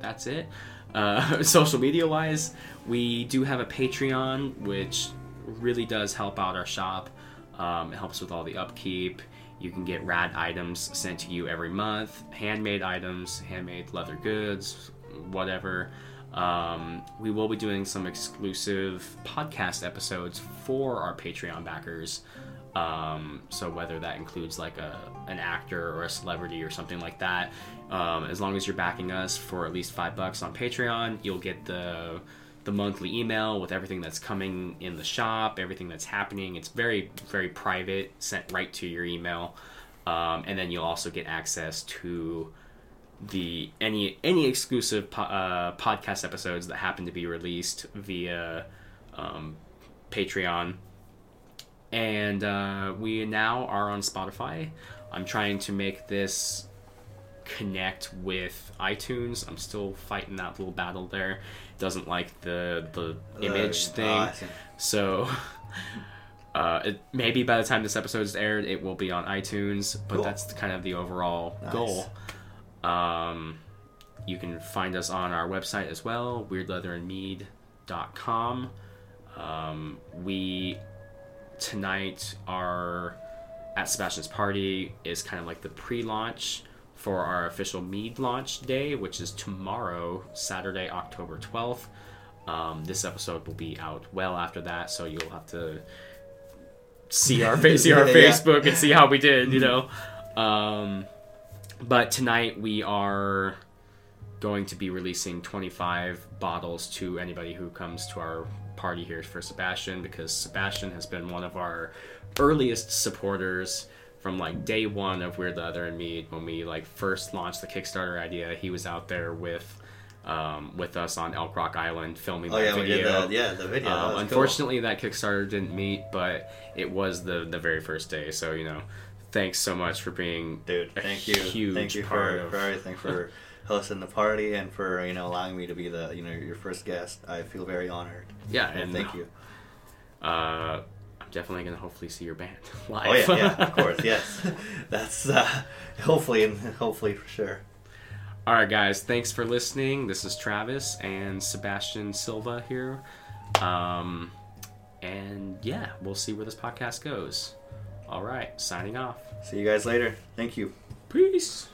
that's it. Uh, social media wise, we do have a Patreon, which really does help out our shop. Um, it helps with all the upkeep. You can get rad items sent to you every month, handmade items, handmade leather goods, whatever. Um, we will be doing some exclusive podcast episodes for our Patreon backers. Um, so whether that includes like a an actor or a celebrity or something like that, um, as long as you're backing us for at least five bucks on Patreon, you'll get the the monthly email with everything that's coming in the shop, everything that's happening. It's very very private, sent right to your email, um, and then you'll also get access to the any any exclusive po- uh, podcast episodes that happen to be released via um, Patreon. And uh, we now are on Spotify. I'm trying to make this connect with iTunes. I'm still fighting that little battle there. Doesn't like the the image thing. ah, So Uh, it, maybe by the time this episode is aired, it will be on iTunes, but Cool. that's kind of the overall Nice. goal. Um, you can find us on our website as well, wyrdleatherandmead.com. Um, we tonight are at Sebastian's party is kind of like the pre-launch for our official mead launch day, which is tomorrow, Saturday, October twelfth. Um, this episode will be out well after that, so you'll have to see our face, see our Yeah, yeah. Facebook, and see how we did. You know. Um, but tonight we are going to be releasing 25 bottles to anybody who comes to our party here for Sebastian because Sebastian has been one of our earliest supporters from like day one of Wyrd Leather and Mead when we like first launched the Kickstarter idea. He was out there with um, with us on Elk Rock Island filming the video. Oh that yeah, we did the yeah the video. that Um, was cool. unfortunately, that Kickstarter didn't meet, but it was the the very first day. So you know, thanks so much for being dude, thank you, huge thank you for, of for everything for hosting the party and for you know allowing me to be the you know your first guest. I feel very honored. yeah, And and thank you. Uh, Definitely gonna hopefully see your band live. Oh yeah, yeah, of course, yes. That's uh, hopefully and hopefully for sure. All right, guys. Thanks for listening. This is Travis and Sebastian Silva here. Um, and yeah, we'll see where this podcast goes. All right, signing off. See you guys later. Thank you. Peace.